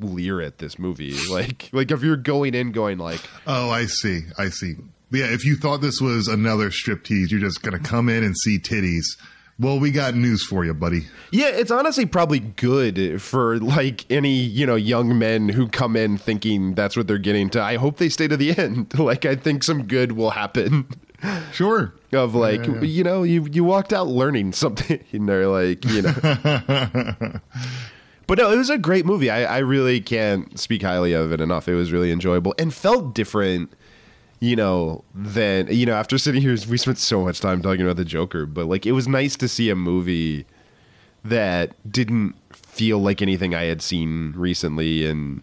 [SPEAKER 5] leer at this movie like like if you're going in going like
[SPEAKER 6] Oh, I see. I see. Yeah, if you thought this was another striptease, you're just gonna come in and see titties. Well, we got news for you, buddy.
[SPEAKER 5] Yeah, it's honestly probably good for like any, you know, young men who come in thinking that's what they're getting to. I hope they stay to the end. Like I think some good will happen
[SPEAKER 6] Sure.
[SPEAKER 5] of like,
[SPEAKER 6] Yeah, yeah.
[SPEAKER 5] you know, you you walked out learning something and they're like, you know. but no, it was a great movie. I I really can't speak highly of it enough. It was really enjoyable and felt different you know, than you know, after sitting here, we spent so much time talking about the Joker, but like it was nice to see a movie that didn't feel like anything I had seen recently, and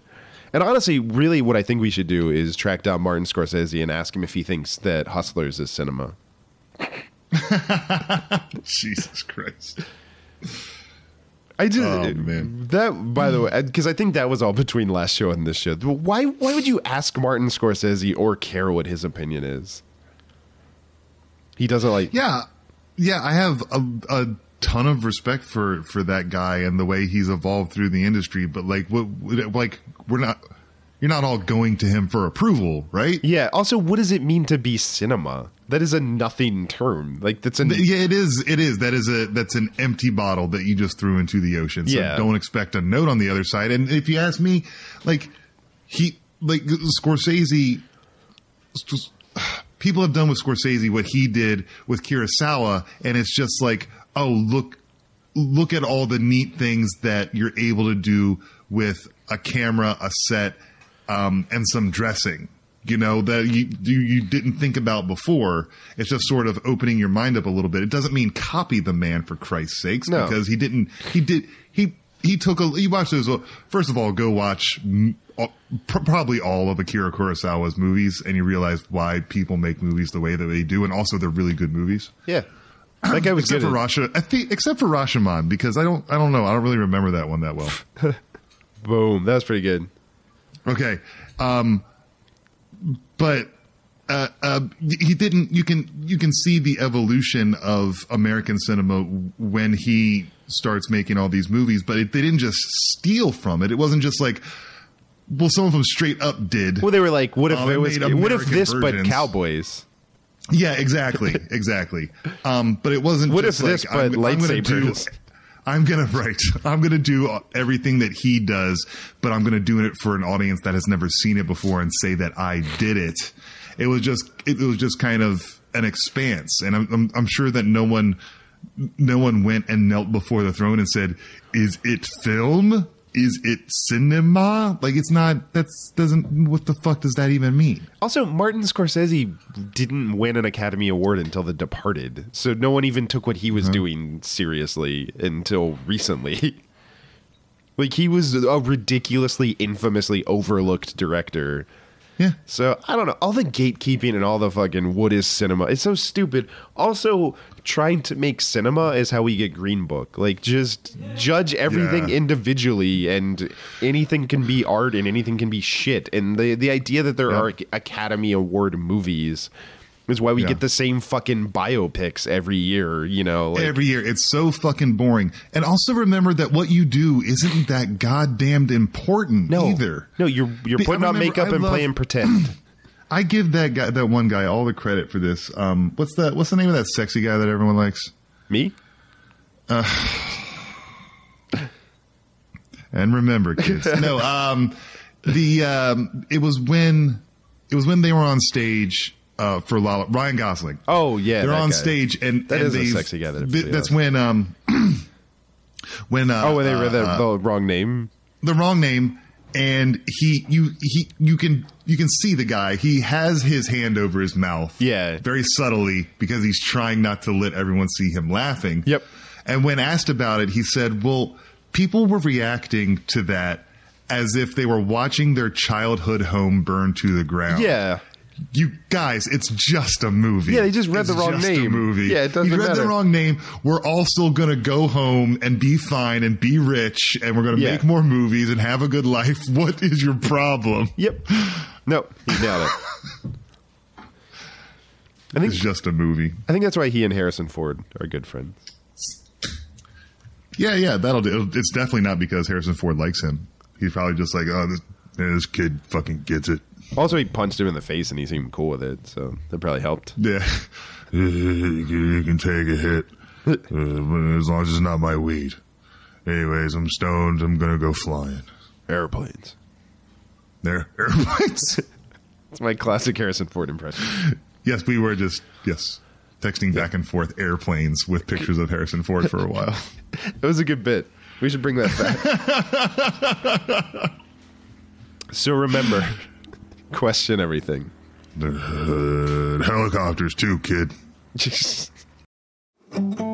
[SPEAKER 5] and honestly, really, what I think we should do is track down Martin Scorsese and ask him if he thinks that Hustlers is cinema.
[SPEAKER 6] Jesus Christ.
[SPEAKER 5] I just
[SPEAKER 6] Oh, man.
[SPEAKER 5] that by the hmm. way, because I think that was all between last show and this show. Why why would you ask Martin Scorsese or care what his opinion is? He doesn't like
[SPEAKER 6] Yeah, yeah. I have a, a ton of respect for for that guy and the way he's evolved through the industry. But like, what, like we're not. You're not all going to him for approval, right?
[SPEAKER 5] Yeah. Also, what does it mean to be cinema? That is a nothing term. Like that's an
[SPEAKER 6] Yeah, it is. It is. That is a that's an empty bottle that you just threw into the ocean. So
[SPEAKER 5] Yeah.
[SPEAKER 6] don't expect a note on the other side. And if you ask me, like he like Scorsese, just- people have done with Scorsese what he did with Kurosawa, and it's just like, oh look, look at all the neat things that you're able to do with a camera, a set, um, and some dressing. You know that you, you you didn't think about before. It's just sort of opening your mind up a little bit. It doesn't mean copy the man for Christ's sakes,
[SPEAKER 5] No.
[SPEAKER 6] because he didn't. He did. He he took a he watched those. First of all, go watch pr- probably all of Akira Kurosawa's movies, and you realize why people make movies the way that they do, and also they're really good movies.
[SPEAKER 5] Yeah. That guy was
[SPEAKER 6] except
[SPEAKER 5] good.
[SPEAKER 6] for Rasha, I think except for Rashomon because I don't I don't know I don't really remember that one that well.
[SPEAKER 5] Boom. That was pretty good.
[SPEAKER 6] Okay. Um, but uh, uh, he didn't. You can you can see the evolution of American cinema when he starts making all these movies. But it, they didn't just steal from it. It wasn't just like. Well, some of them straight up did.
[SPEAKER 5] Well, they were like, what if
[SPEAKER 6] Oh, they
[SPEAKER 5] it was, what if this but cowboys?
[SPEAKER 6] Yeah, exactly, exactly. Um, but it wasn't.
[SPEAKER 5] What
[SPEAKER 6] just
[SPEAKER 5] if this,
[SPEAKER 6] like,
[SPEAKER 5] but
[SPEAKER 6] I'm, I'm gonna do.
[SPEAKER 5] lightsabers?
[SPEAKER 6] I'm gonna write. I'm gonna do everything that he does, but I'm gonna do it for an audience that has never seen it before and say that I did it. It was just. It was just kind of an expanse, and I'm, I'm, I'm sure that no one, no one went and knelt before the throne and said, "Is it film? Is it cinema? Like it's not. That's doesn't. What the fuck does that even mean?
[SPEAKER 5] Also, Martin Scorsese didn't win an Academy Award until The Departed, so no one even took what he was uh-huh. doing seriously until recently. like he was a ridiculously, infamously overlooked director.
[SPEAKER 6] Yeah.
[SPEAKER 5] So I don't know. All the gatekeeping and all the fucking what is cinema? It's so stupid. Also, trying to make cinema is how we get Green Book. Like, just judge everything
[SPEAKER 6] Yeah.
[SPEAKER 5] individually, and anything can be art and anything can be shit. And the the idea that there
[SPEAKER 6] Yeah.
[SPEAKER 5] are Academy Award movies is why we
[SPEAKER 6] Yeah.
[SPEAKER 5] get the same fucking biopics every year. You know, like,
[SPEAKER 6] every year. It's so fucking boring. And also remember that what you do isn't that goddamned important
[SPEAKER 5] no,
[SPEAKER 6] either.
[SPEAKER 5] no, you're you're putting on makeup
[SPEAKER 6] I
[SPEAKER 5] and
[SPEAKER 6] love-
[SPEAKER 5] playing pretend.
[SPEAKER 6] I give that guy, that one guy, all the credit for this. Um, what's that? What's the name of that sexy guy that everyone likes?
[SPEAKER 5] Me?
[SPEAKER 6] And remember, kids. no, um, the um, it was when it was when they were on stage uh, for Lala, Ryan Gosling.
[SPEAKER 5] Oh yeah,
[SPEAKER 6] they're on
[SPEAKER 5] guy.
[SPEAKER 6] stage, and
[SPEAKER 5] That
[SPEAKER 6] and
[SPEAKER 5] is a sexy guy that
[SPEAKER 6] th- that's when um when uh,
[SPEAKER 5] Oh, when they read the,
[SPEAKER 6] uh,
[SPEAKER 5] the wrong name.
[SPEAKER 6] the wrong name and he you he you can you can see the guy he has his hand over his mouth
[SPEAKER 5] Yeah.
[SPEAKER 6] very subtly because he's trying not to let everyone see him laughing
[SPEAKER 5] Yep.
[SPEAKER 6] and when asked about it he said well people were reacting to that as if they were watching their childhood home burn to the ground
[SPEAKER 5] Yeah.
[SPEAKER 6] You guys, it's just a movie.
[SPEAKER 5] Yeah, they just read
[SPEAKER 6] It's
[SPEAKER 5] the wrong
[SPEAKER 6] just
[SPEAKER 5] name.
[SPEAKER 6] A movie.
[SPEAKER 5] Yeah, it doesn't matter.
[SPEAKER 6] You read
[SPEAKER 5] matter.
[SPEAKER 6] the wrong name. We're all still gonna go home and be fine and be rich, and we're gonna
[SPEAKER 5] Yeah.
[SPEAKER 6] make more movies and have a good life. What is your problem?
[SPEAKER 5] Yep. No, he nailed it. I think
[SPEAKER 6] It's just a movie.
[SPEAKER 5] I think that's why he and Harrison Ford are good friends.
[SPEAKER 6] Yeah, yeah, that'll do. It's definitely not because Harrison Ford likes him. He's probably just like, oh, this, this kid fucking gets it.
[SPEAKER 5] Also, he punched him in the face and he seemed cool with it, so that probably helped.
[SPEAKER 6] Yeah, you can take a hit uh, but as long as it's not my weed. Anyways, I'm stoned. I'm gonna go flying.
[SPEAKER 5] Airplanes.
[SPEAKER 6] There, airplanes.
[SPEAKER 5] It's my classic Harrison Ford impression.
[SPEAKER 6] yes, we were just yes texting back and forth airplanes with pictures of Harrison Ford for a while.
[SPEAKER 5] It was a good bit. We should bring that back. so remember, question everything.
[SPEAKER 6] Uh, helicopters too, kid.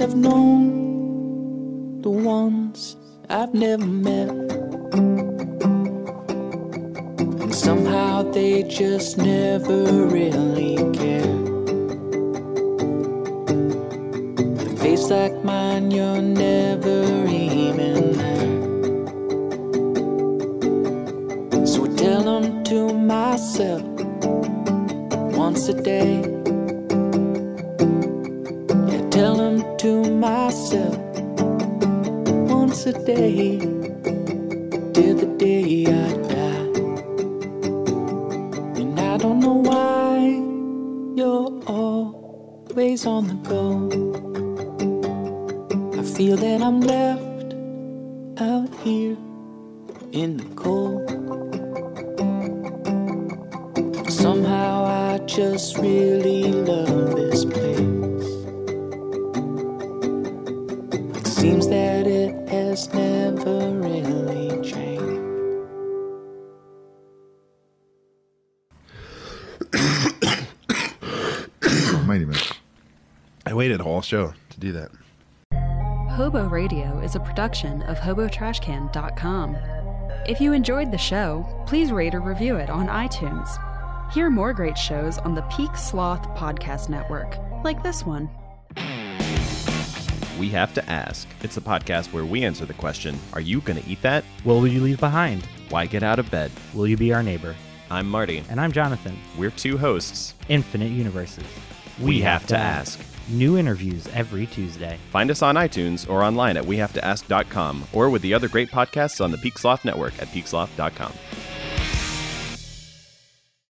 [SPEAKER 7] I've known, the ones I've never met. And somehow they just
[SPEAKER 8] production of HoboTrashCan.com. If you enjoyed the show, please rate or review it on iTunes. Hear more great shows on the Peak Sloth Podcast Network, like this one.
[SPEAKER 9] We Have to Ask. It's a podcast where we answer the question Are you going to eat that?
[SPEAKER 10] What will you leave behind?
[SPEAKER 9] Why get out of bed?
[SPEAKER 10] Will you be our neighbor?
[SPEAKER 9] I'm Marty.
[SPEAKER 10] And I'm Jonathan.
[SPEAKER 9] We're two hosts.
[SPEAKER 10] Infinite Universes.
[SPEAKER 9] We, have, to ask.
[SPEAKER 10] New interviews every Tuesday.
[SPEAKER 9] Find us on iTunes or online at wehavetoask.com or with the other great podcasts on the Peak Sloth Network at peaksloth.com.